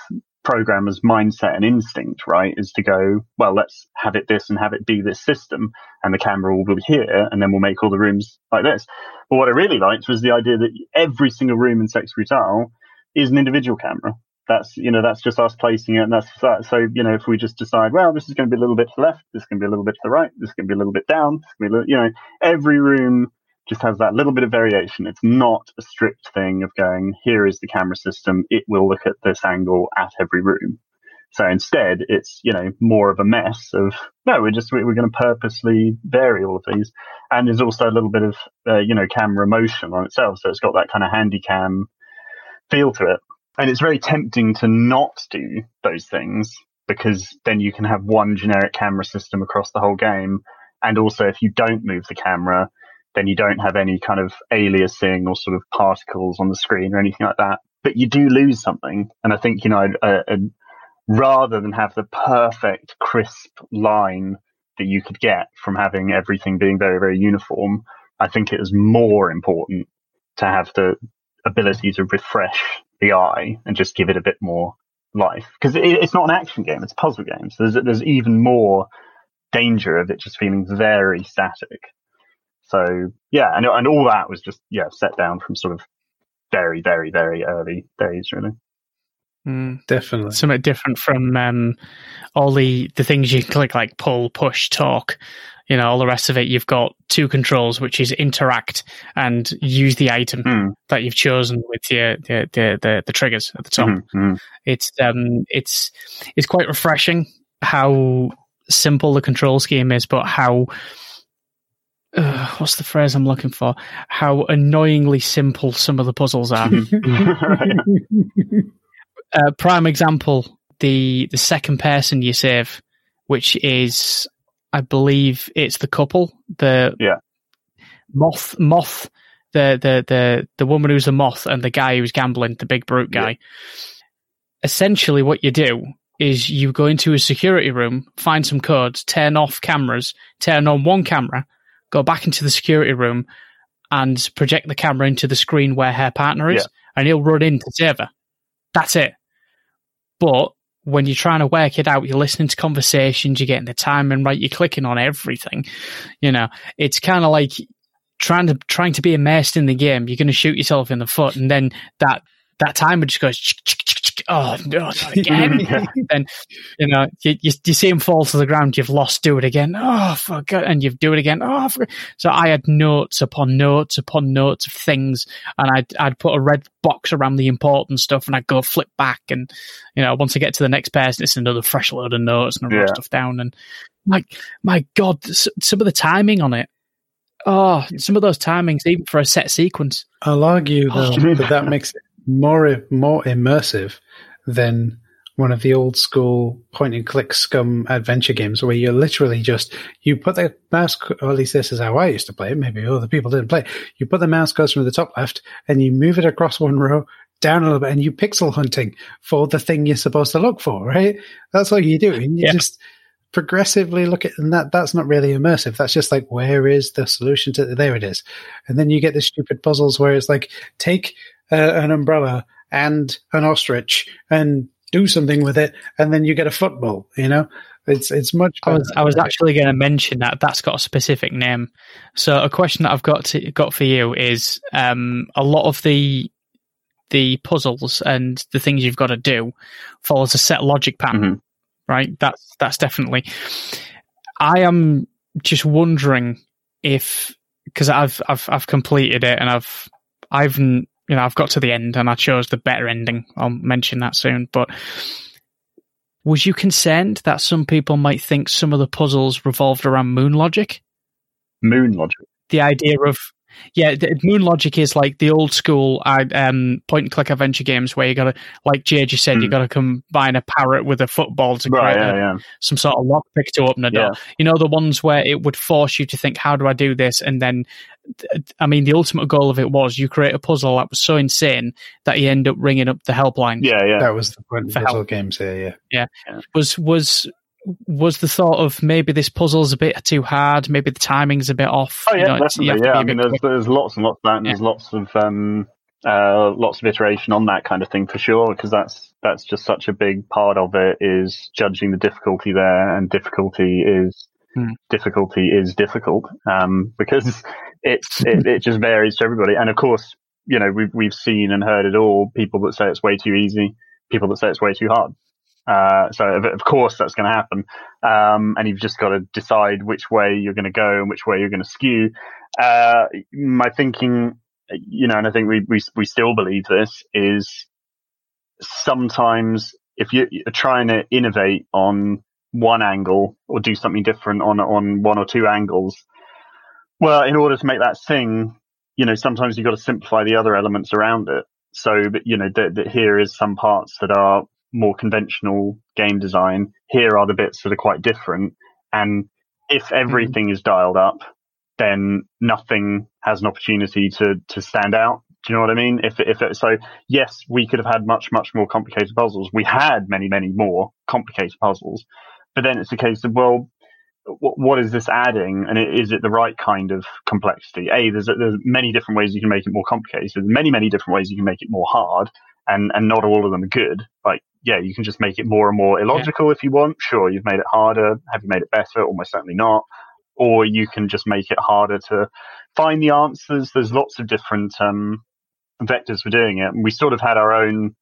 programmer's mindset and instinct right is to go well let's have it this and have it be this system and the camera will be here and then we'll make all the rooms like this. But what I really liked was the idea that every single room in Sex Brutal is an individual camera. That's you know that's just us placing it and that's that. So you know if we just decide well this is going to be a little bit to the left this is going to be a little bit to the right this is going to be a little bit down this to be you know every room just has that little bit of variation. It's not a strict thing of going, here is the camera system. It will look at this angle at every room. So instead, it's, you know, more of a mess of, no, we're just, we're going to purposely vary all of these. And there's also a little bit of, uh, you know, camera motion on itself. So it's got that kind of handy cam feel to it. And it's very tempting to not do those things because then you can have one generic camera system across the whole game. And also, if you don't move the camera, then you don't have any kind of aliasing or sort of particles on the screen or anything like that. But you do lose something. And I think, you know, a, a, uh, uh, rather than have the perfect crisp line that you could get from having everything being very, very uniform, I think it is more important to have the ability to refresh the eye and just give it a bit more life. Because it, it's not an action game, it's a puzzle game. So there's, there's even more danger of it just feeling very static. So yeah, and and all that was just yeah set down from sort of very very very early days really. Mm. Definitely. Something different from um, all the, the things you can click, like pull, push, talk. You know, all the rest of it. You've got two controls, which is interact and use the item Mm. that you've chosen with your the the, the, the triggers at the top. Mhm, mhm. It's um it's it's quite refreshing how simple the control scheme is, but how uh, what's the phrase I'm looking for? How annoyingly simple some of the puzzles are. Uh, prime example: the the second person you save, which is, I believe, it's the couple, the Yeah. moth moth, the the the the woman who's a moth and the guy who's gambling, the big brute guy. Essentially, what you do is you go into a security room, find some codes, turn off cameras, turn on one camera, go back into the security room, and project the camera into the screen where her partner is, Yeah. and he'll run in to save her. That's it. But when you're trying to work it out, you're listening to conversations, you're getting the timing right, you're clicking on everything. You know, it's kind of like trying to trying to be immersed in the game. You're going to shoot yourself in the foot, and then that that timer just goes. Oh no, not again! And you know you, you you see him fall to the ground. You've lost. Do it again. Oh fuck! it, And you do it again. Oh, fuck. so I had notes upon notes upon notes of things, and I'd I'd put a red box around the important stuff, and I'd go flip back, and you know once I get to the next person, it's another fresh load of notes, and I write Yeah. stuff down. And my my god, some of the timing on it. Oh, some of those timings, even for a set sequence. I'll argue Oh. though that that makes it more more immersive than one of the old school point and click SCUMM adventure games where you're literally just you put the mouse or at least this is how I used to play it maybe other people didn't play it. you put the mouse cursor from the top left and you move it across one row down a little bit and you pixel hunting for the thing you're supposed to look for right that's all you do and you Yeah. just progressively look at and that that's not really immersive that's just like where is the solution to there it is and then you get the stupid puzzles where it's like take uh, an umbrella and an ostrich and do something with it, and then you get a football. You know, it's it's much. I was I was actually going to mention that that's got a specific name. So a question that I've got to, got for you is um, a lot of the the puzzles and the things you've got to do follows a set logic pattern, mm-hmm. right? That's that's definitely. I am just wondering if because I've I've I've completed it and I've I've you know I've got to the end and I chose the better ending. I'll mention that soon, but was you concerned that some people might think some of the puzzles revolved around moon logic? Moon logic. The idea of yeah, Moon Logic is like the old school um, point and click adventure games where you got to, like Jay just said, mm. you got to combine a parrot with a football to right, create yeah, a, yeah. some sort of lockpick to open a door. Yeah. You know, the ones where it would force you to think, how do I do this? And then, I mean, the ultimate goal of it was you create a puzzle that was so insane that you end up ringing up the helpline. Yeah, yeah. That was the point of puzzle help. games here, yeah. yeah. Yeah. Was, was, was the thought of maybe this puzzle's a bit too hard, maybe the timing's a bit off. Oh yeah, you know, definitely. Yeah, I mean, there's, there's lots and lots of that, and yeah. there's lots of um, uh, lots of iteration on that kind of thing for sure, because that's that's just such a big part of it is judging the difficulty there, and difficulty is hmm. difficulty is difficult um, because it's it, it just varies to everybody, and of course, you know, we've we've seen and heard it all. People that say it's way too easy, people that say it's way too hard. Uh, so of, course that's going to happen. Um, and you've just got to decide which way you're going to go and which way you're going to skew. Uh, my thinking, you know, and I think we, we, we still believe this is sometimes if you're trying to innovate on one angle or do something different on, on one or two angles, well, in order to make that sing, you know, sometimes you've got to simplify the other elements around it. So, you know, that, that here is some parts that are more conventional game design. Here are the bits that are quite different. And if mm-hmm. everything mm-hmm. is dialed up, then nothing has an opportunity to, to stand out. Do you know what I mean? If, if it, so, yes, we could have had much, much more complicated puzzles. We had many, many more complicated puzzles, but then it's a case of, well, what, what is this adding? And is it the right kind of complexity? A, there's, there's many different ways you can make it more complicated. There's many, many different ways you can make it more hard and, and not all of them are good. Like yeah, you can just make it more and more illogical yeah. if you want. Sure, you've made it harder. Have you made it better? Almost certainly not. Or you can just make it harder to find the answers. There's lots of different um, vectors for doing it. And we sort of had our own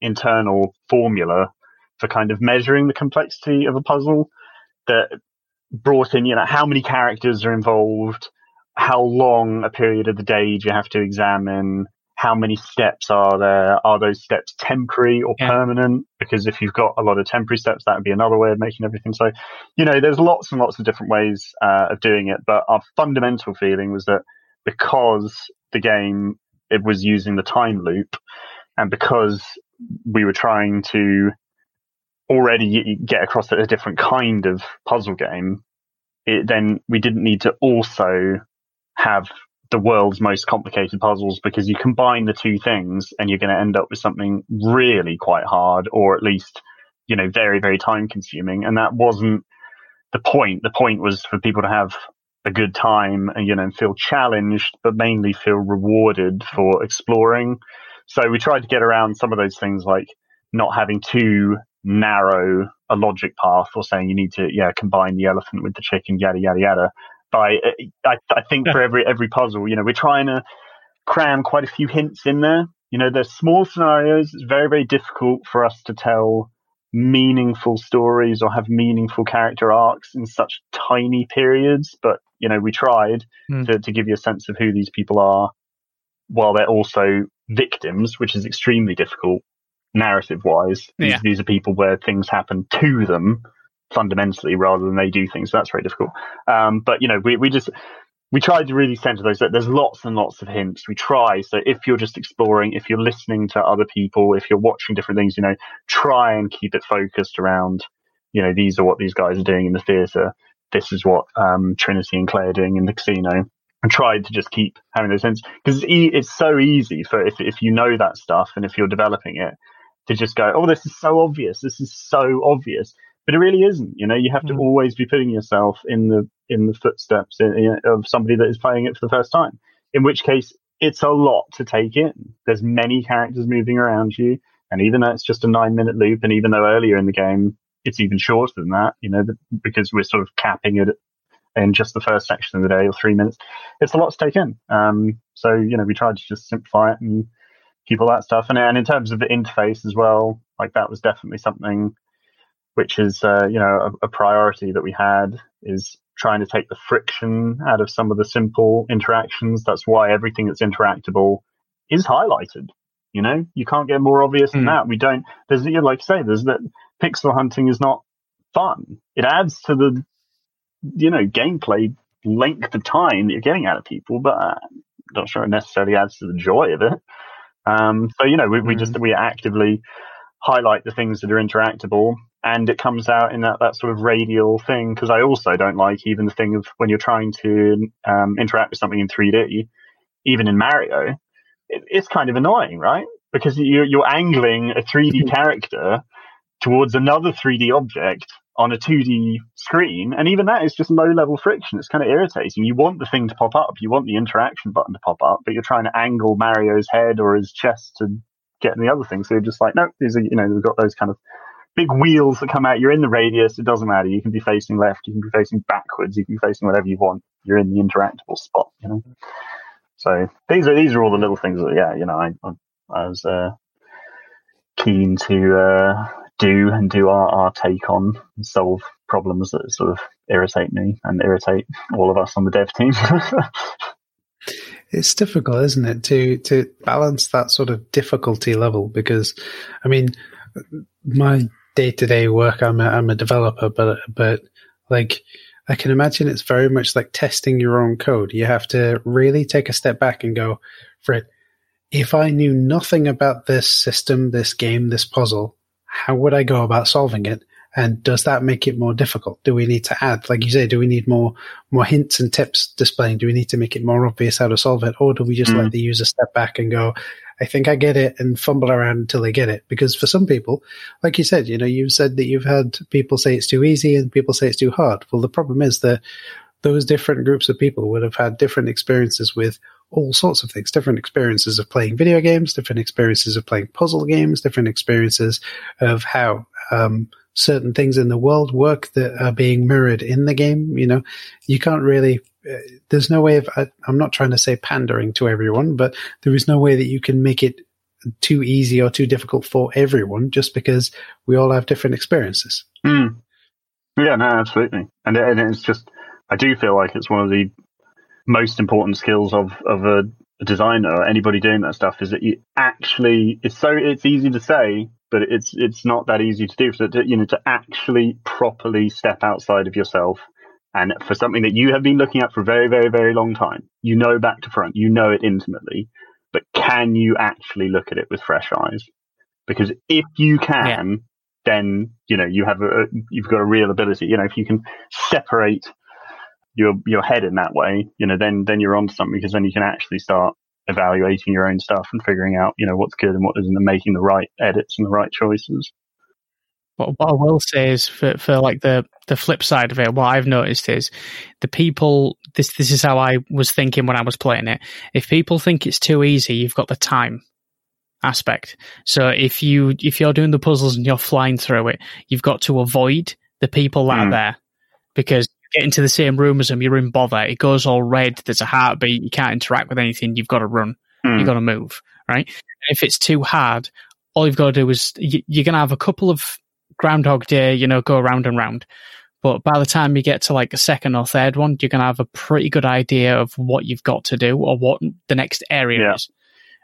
internal formula for kind of measuring the complexity of a puzzle that brought in, you know, how many characters are involved, how long a period of the day do you have to examine, how many steps are there? Are those steps temporary or yeah. permanent? Because if you've got a lot of temporary steps, that would be another way of making everything. So, you know, there's lots and lots of different ways uh, of doing it. But our fundamental feeling was that because the game it was using the time loop, and because we were trying to already get across a different kind of puzzle game, it, then we didn't need to also have the world's most complicated puzzles because you combine the two things and you're going to end up with something really quite hard or at least, you know, very, very time consuming. And that wasn't the point. The point was for people to have a good time and, you know, feel challenged, but mainly feel rewarded for exploring. So we tried to get around some of those things like not having too narrow a logic path or saying you need to, yeah, combine the elephant with the chicken, yada, yada, yada by I, I think for every every puzzle, you know, we're trying to cram quite a few hints in there. You know, there's small scenarios. It's very very difficult for us to tell meaningful stories or have meaningful character arcs in such tiny periods. But you know, we tried mm. to to give you a sense of who these people are, while they're also victims, which is extremely difficult narrative wise. These, yeah. these are people where things happen to them fundamentally rather than they do things. So that's very difficult. Um, but you know, we, we just, we tried to really center those. There's lots and lots of hints. We try. So if you're just exploring, if you're listening to other people, if you're watching different things, you know, try and keep it focused around, you know, these are what these guys are doing in the theater. This is what um, Trinity and Claire are doing in the casino. And tried to just keep having those hints because it's, e- it's so easy for if if you know that stuff and if you're developing it to just go, oh, this is so obvious. This is so obvious but it really isn't. You know, you have to mm. always be putting yourself in the in the footsteps in, in, of somebody that is playing it for the first time. In which case, it's a lot to take in. There's many characters moving around you. And even though it's just a nine minute loop, and even though earlier in the game it's even shorter than that, you know, because we're sort of capping it in just the first section of the day or three minutes, it's a lot to take in. Um, so, you know, we tried to just simplify it and keep all that stuff. And, and in terms of the interface as well, like that was definitely something which is, uh, you know, a, a priority that we had is trying to take the friction out of some of the simple interactions. That's why everything that's interactable is highlighted. You know, you can't get more obvious than mm. that. We don't. There's, like you say, there's that pixel hunting is not fun. It adds to the, you know, gameplay length of time that you're getting out of people, but I'm not sure it necessarily adds to the joy of it. Um, so you know, we, we mm. just we actively highlight the things that are interactable and it comes out in that, that sort of radial thing because I also don't like even the thing of when you're trying to um, interact with something in 3D, even in Mario, it, it's kind of annoying, right? Because you're, you're angling a 3D character towards another 3D object on a 2D screen, and even that is just low level friction. It's kind of irritating. You want the thing to pop up, you want the interaction button to pop up, but you're trying to angle Mario's head or his chest to get in the other thing. So you're just like, no, these are you know, we've got those kind of big wheels that come out. You're in the radius. It doesn't matter. You can be facing left. You can be facing backwards. You can be facing whatever you want. You're in the interactable spot. You know. So these are these are all the little things that yeah, you know, I I, was uh, keen to uh, do and do our, our take on and solve problems that sort of irritate me and irritate all of us on the dev team. it's difficult, isn't it, to to balance that sort of difficulty level because, I mean, my day to day work. I'm a, I'm a developer, but but like I can imagine it's very much like testing your own code. You have to really take a step back and go, Fred, if I knew nothing about this system, this game, this puzzle, how would I go about solving it? And does that make it more difficult? Do we need to add, like you say, do we need more more hints and tips displaying? Do we need to make it more obvious how to solve it, or do we just mm. let the user step back and go, I think I get it and fumble around until they get it. Because for some people, like you said, you know, you've said that you've had people say it's too easy and people say it's too hard. Well, the problem is that those different groups of people would have had different experiences with all sorts of things, different experiences of playing video games, different experiences of playing puzzle games, different experiences of how, um, certain things in the world work that are being mirrored in the game. You know, you can't really there's no way of, I, I'm not trying to say pandering to everyone, but there is no way that you can make it too easy or too difficult for everyone just because we all have different experiences. Mm. Yeah, no, absolutely. And, and it's just, I do feel like it's one of the most important skills of, of a, a designer or anybody doing that stuff is that you actually, it's so, it's easy to say, but it's, it's not that easy to do. So, to, you know, to actually properly step outside of yourself and for something that you have been looking at for a very, very, very long time, you know back to front, you know it intimately, but can you actually look at it with fresh eyes? Because if you can, yeah. then you know you have a you've got a real ability. You know, if you can separate your your head in that way, you know, then then you're onto something because then you can actually start evaluating your own stuff and figuring out you know what's good and what isn't, and making the right edits and the right choices. What, what I will say is for, for like the, the flip side of it, what I've noticed is the people, this, this is how I was thinking when I was playing it. If people think it's too easy, you've got the time aspect. So if you, if you're doing the puzzles and you're flying through it, you've got to avoid the people that mm. are hmm. there because you get into the same room as them, you're in bother. It goes all red. There's a heartbeat. You can't interact with anything. You've got to run. Mm. You've got to move. Right. And if it's too hard, all you've got to do is you, you're going to have a couple of Groundhog Day, you know, go round and round. But by the time you get to like a second or third one, you're going to have a pretty good idea of what you've got to do or what the next area yeah. is.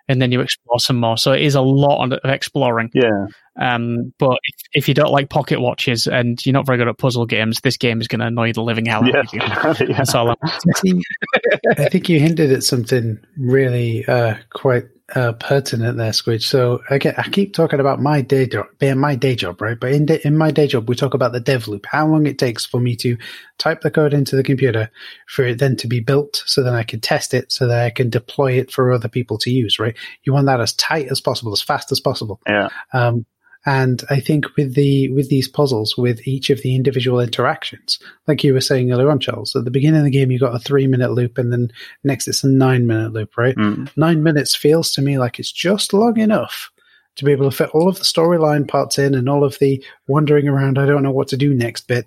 And then you explore some more. So it is a lot of exploring. Yeah. Um, but if, if, you don't like pocket watches and you're not very good at puzzle games, this game is going to annoy the living hell out yeah. of you. yeah. That's all. I think you hinted at something really uh, quite uh, pertinent there, Squidge. So again, I keep talking about my day job, being my day job, right? But in de- in my day job, we talk about the dev loop, how long it takes for me to type the code into the computer for it then to be built, so then I can test it, so that I can deploy it for other people to use, right? You want that as tight as possible, as fast as possible. Yeah. Um, and I think with the with these puzzles, with each of the individual interactions, like you were saying earlier on, Charles, at the beginning of the game you got a three minute loop, and then next it's a nine minute loop, right? Mm. Nine minutes feels to me like it's just long enough to be able to fit all of the storyline parts in and all of the wandering around, I don't know what to do next bit,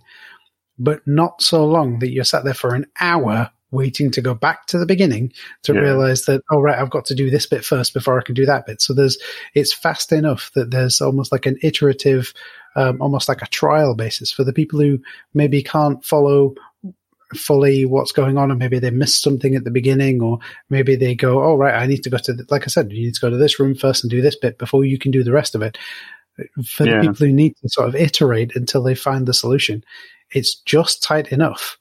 but not so long that you're sat there for an hour waiting to go back to the beginning to Yeah. realize that, oh, right, I've got to do this bit first before I can do that bit. So there's, it's fast enough that there's almost like an iterative, um, almost like a trial basis for the people who maybe can't follow fully what's going on and maybe they missed something at the beginning or maybe they go oh right i need to go to the, like i said you need to go to this room first and do this bit before you can do the rest of it for Yeah. the people who need to sort of iterate until they find the solution it's just tight enough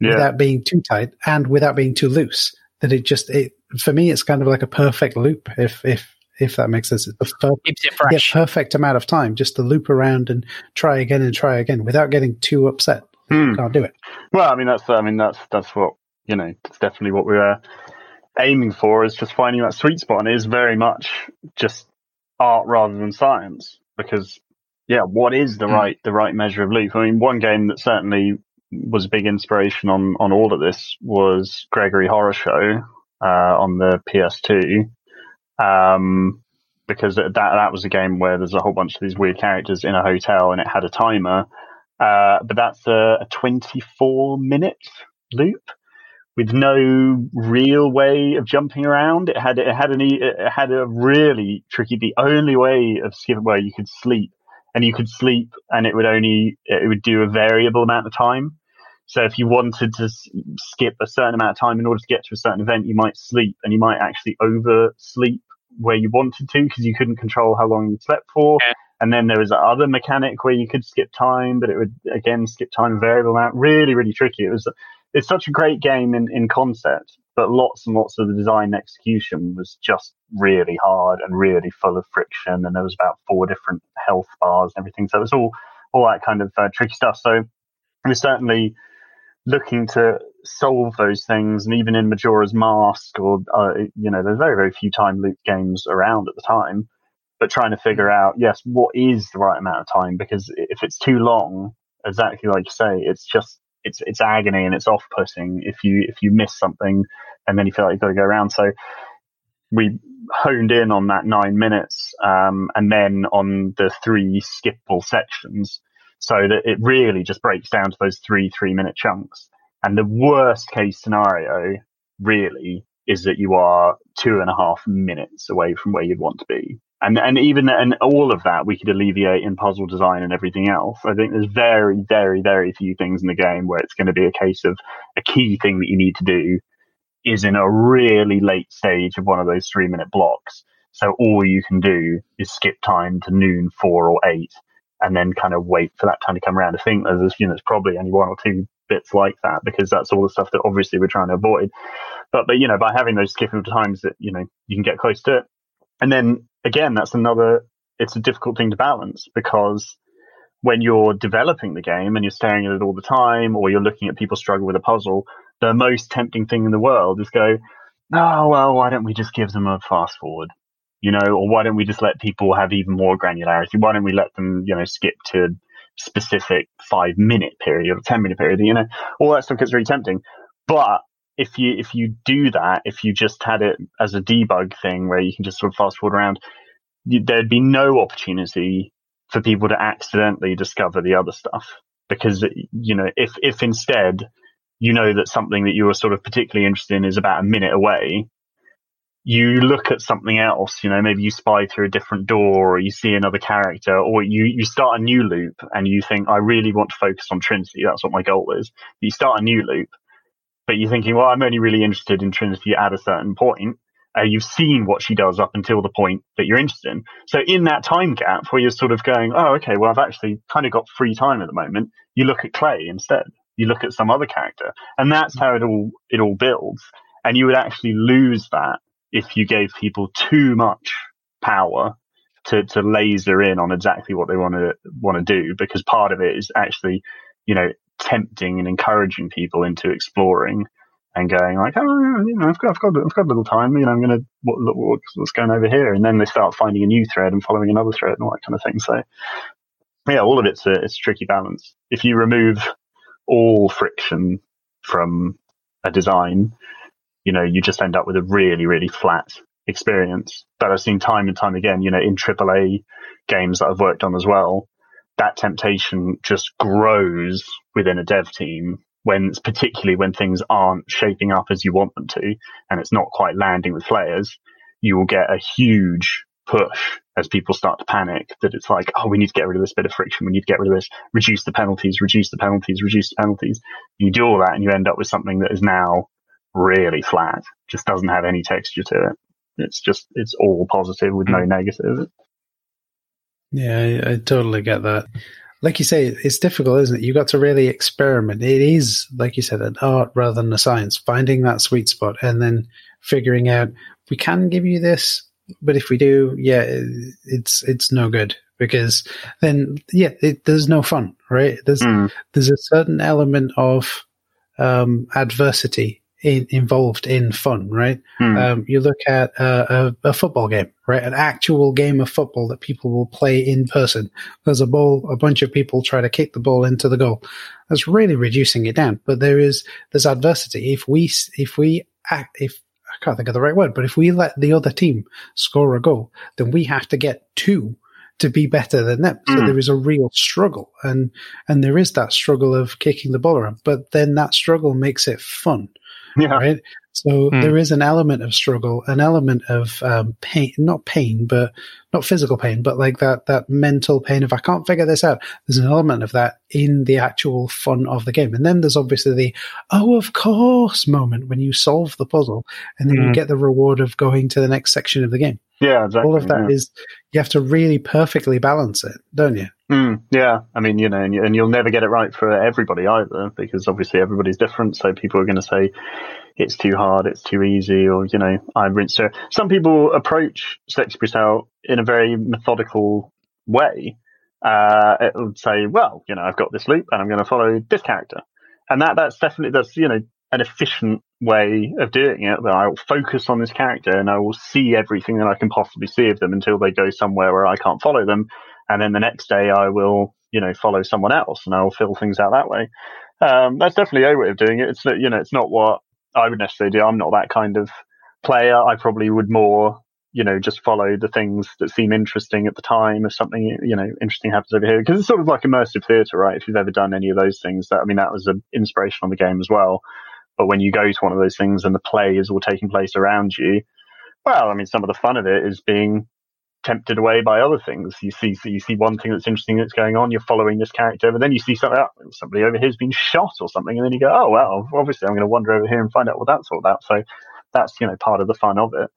Yeah. without being too tight and without being too loose that it just it for me it's kind of like a perfect loop if if if that makes sense it's the per- Keeps it yeah, perfect amount of time just to loop around and try again and try again without getting too upset Hmm. can't do it Well, I mean, that's I mean, that's that's what you know. It's definitely what we were aiming for. Is just finding that sweet spot, and it is very much just art rather than science. Because yeah, what is the Hmm. right the right measure of loop? I mean, one game that certainly was a big inspiration on on all of this was Gregory Horror Show uh, on the PS2. Um, because that that was a game where there's a whole bunch of these weird characters in a hotel, and it had a timer. Uh, but that's a, a 24 minute loop with no real way of jumping around. It had it had an it had a really tricky. The only way of skipping where you could sleep, and you could sleep, and it would only it would do a variable amount of time. So if you wanted to s- skip a certain amount of time in order to get to a certain event, you might sleep, and you might actually oversleep where you wanted to because you couldn't control how long you slept for. Yeah. And then there was that other mechanic where you could skip time, but it would again skip time a variable amount. Really, really tricky. It was it's such a great game in, in concept, but lots and lots of the design and execution was just really hard and really full of friction. And there was about four different health bars and everything. So it was all all that kind of uh, tricky stuff. So it was certainly looking to solve those things. And even in Majora's Mask, or uh, you know, there's very very few time loop games around at the time. But trying to figure out, yes, what is the right amount of time? Because if it's too long, exactly like you say, it's just it's it's agony and it's off putting if you if you miss something and then you feel like you've got to go around. So we honed in on that nine minutes um, and then on the three skippable sections so that it really just breaks down to those three three minute chunks. And the worst case scenario really is that you are two and a half minutes away from where you'd want to be. And and even and all of that we could alleviate in puzzle design and everything else. I think there's very, very, very few things in the game where it's going to be a case of a key thing that you need to do is in a really late stage of one of those three minute blocks. So all you can do is skip time to noon, four or eight, and then kind of wait for that time to come around. I think there's, you know, probably only one or two bits like that because that's all the stuff that obviously we're trying to avoid. But, but, you know, by having those skippable times that, you know, you can get close to it. And then again, that's another, it's a difficult thing to balance because when you're developing the game and you're staring at it all the time or you're looking at people struggle with a puzzle, the most tempting thing in the world is go, oh, well, why don't we just give them a fast forward? You know, or why don't we just let people have even more granularity? Why don't we let them, you know, skip to a specific five minute period or 10 minute period? You know, all that stuff gets really tempting. But if you, if you do that, if you just had it as a debug thing where you can just sort of fast forward around, you, there'd be no opportunity for people to accidentally discover the other stuff. Because, you know, if, if instead you know that something that you are sort of particularly interested in is about a minute away, you look at something else, you know, maybe you spy through a different door or you see another character or you, you start a new loop and you think, I really want to focus on Trinity. That's what my goal is. You start a new loop, but you're thinking, well, I'm only really interested in Trinity at a certain point. Uh, you've seen what she does up until the point that you're interested in. So in that time gap where you're sort of going, oh, okay, well, I've actually kind of got free time at the moment. You look at Clay instead. You look at some other character and that's how it all, it all builds. And you would actually lose that if you gave people too much power to, to laser in on exactly what they want to, want to do because part of it is actually, you know, tempting and encouraging people into exploring and going like, oh, you know, I've got, I've got, I've got a little time, you know, I'm going to what, what's going over here, and then they start finding a new thread and following another thread and all that kind of thing. So, yeah, all of it's a it's a tricky balance. If you remove all friction from a design, you know, you just end up with a really, really flat experience. But I've seen time and time again, you know, in AAA games that I've worked on as well, that temptation just grows within a dev team when particularly when things aren't shaping up as you want them to and it's not quite landing with players, you will get a huge push as people start to panic that it's like, oh, we need to get rid of this bit of friction. We need to get rid of this, reduce the penalties, reduce the penalties, reduce the penalties. You do all that and you end up with something that is now really flat, just doesn't have any texture to it. It's just, it's all positive with no negative. Yeah, I, I totally get that. Like you say, it's difficult, isn't it? You got to really experiment. It is, like you said, an art rather than a science, finding that sweet spot and then figuring out we can give you this, but if we do, yeah, it's it's no good because then yeah, it, there's no fun, right? There's mm. there's a certain element of um, adversity in, involved in fun, right? Mm. Um, you look at a, a, a, football game, right? An actual game of football that people will play in person. There's a ball, a bunch of people try to kick the ball into the goal. That's really reducing it down. But there is there's adversity. If we if we act if I can't think of the right word, but if we let the other team score a goal, then we have to get two to be better than them. So mm. there is a real struggle and, and there is that struggle of kicking the ball around, but then that struggle makes it fun. Yeah. Right. So mm. there is an element of struggle, an element of um, pain, not pain, but not physical pain, but like that, that mental pain of, I can't figure this out. There's an element of that in the actual fun of the game. And then there's obviously the, oh, of course moment when you solve the puzzle and then mm. you get the reward of going to the next section of the game. Yeah, exactly. All of that yeah. is you have to really perfectly balance it, don't you? Mm, yeah, I mean, you know, and, you, and you'll never get it right for everybody either, because obviously everybody's different. So people are going to say it's too hard, it's too easy, or you know, I rinse it. Some people approach Sexy Brutale in a very methodical way. Uh, it would say, well, you know, I've got this loop, and I'm going to follow this character, and that that's definitely that's you know an efficient way of doing it that I'll focus on this character and I will see everything that I can possibly see of them until they go somewhere where I can't follow them. And then the next day I will, you know, follow someone else and I'll fill things out that way. Um, that's definitely a way of doing it. It's, you know, it's not what I would necessarily do. I'm not that kind of player. I probably would more, you know, just follow the things that seem interesting at the time if something, you know, interesting happens over here. Because it's sort of like immersive theatre, right? If you've ever done any of those things, that, I mean, that was an inspiration on the game as well but when you go to one of those things and the play is all taking place around you, well, I mean, some of the fun of it is being tempted away by other things. You see, so you see one thing that's interesting that's going on. You're following this character, but then you see something. Oh, somebody over here's been shot or something, and then you go, oh well, obviously I'm going to wander over here and find out what that's all about. So that's you know part of the fun of it.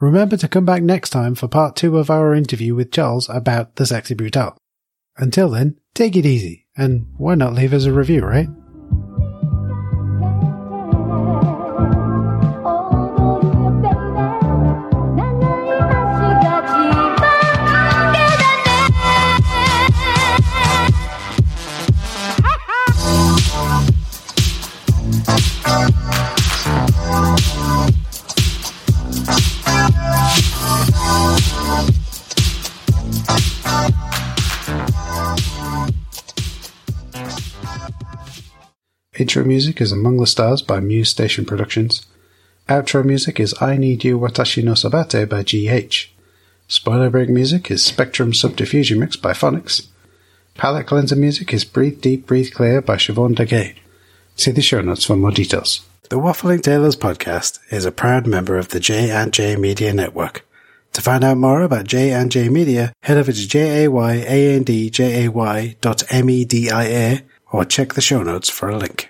Remember to come back next time for part two of our interview with Charles about the Sexy Brutale. Until then, take it easy, and why not leave us a review, right? Intro music is Among the Stars by Muse Station Productions. Outro music is I Need You Watashi no Sabate by GH. Spoiler break music is Spectrum Subdiffusion Mix by Phonics. Palette cleanser music is Breathe Deep, Breathe Clear by Siobhan Degay. See the show notes for more details. The Waffling Taylors podcast is a proud member of the J and J Media Network. To find out more about J and J Media, head over to jayandjay dot media or check the show notes for a link.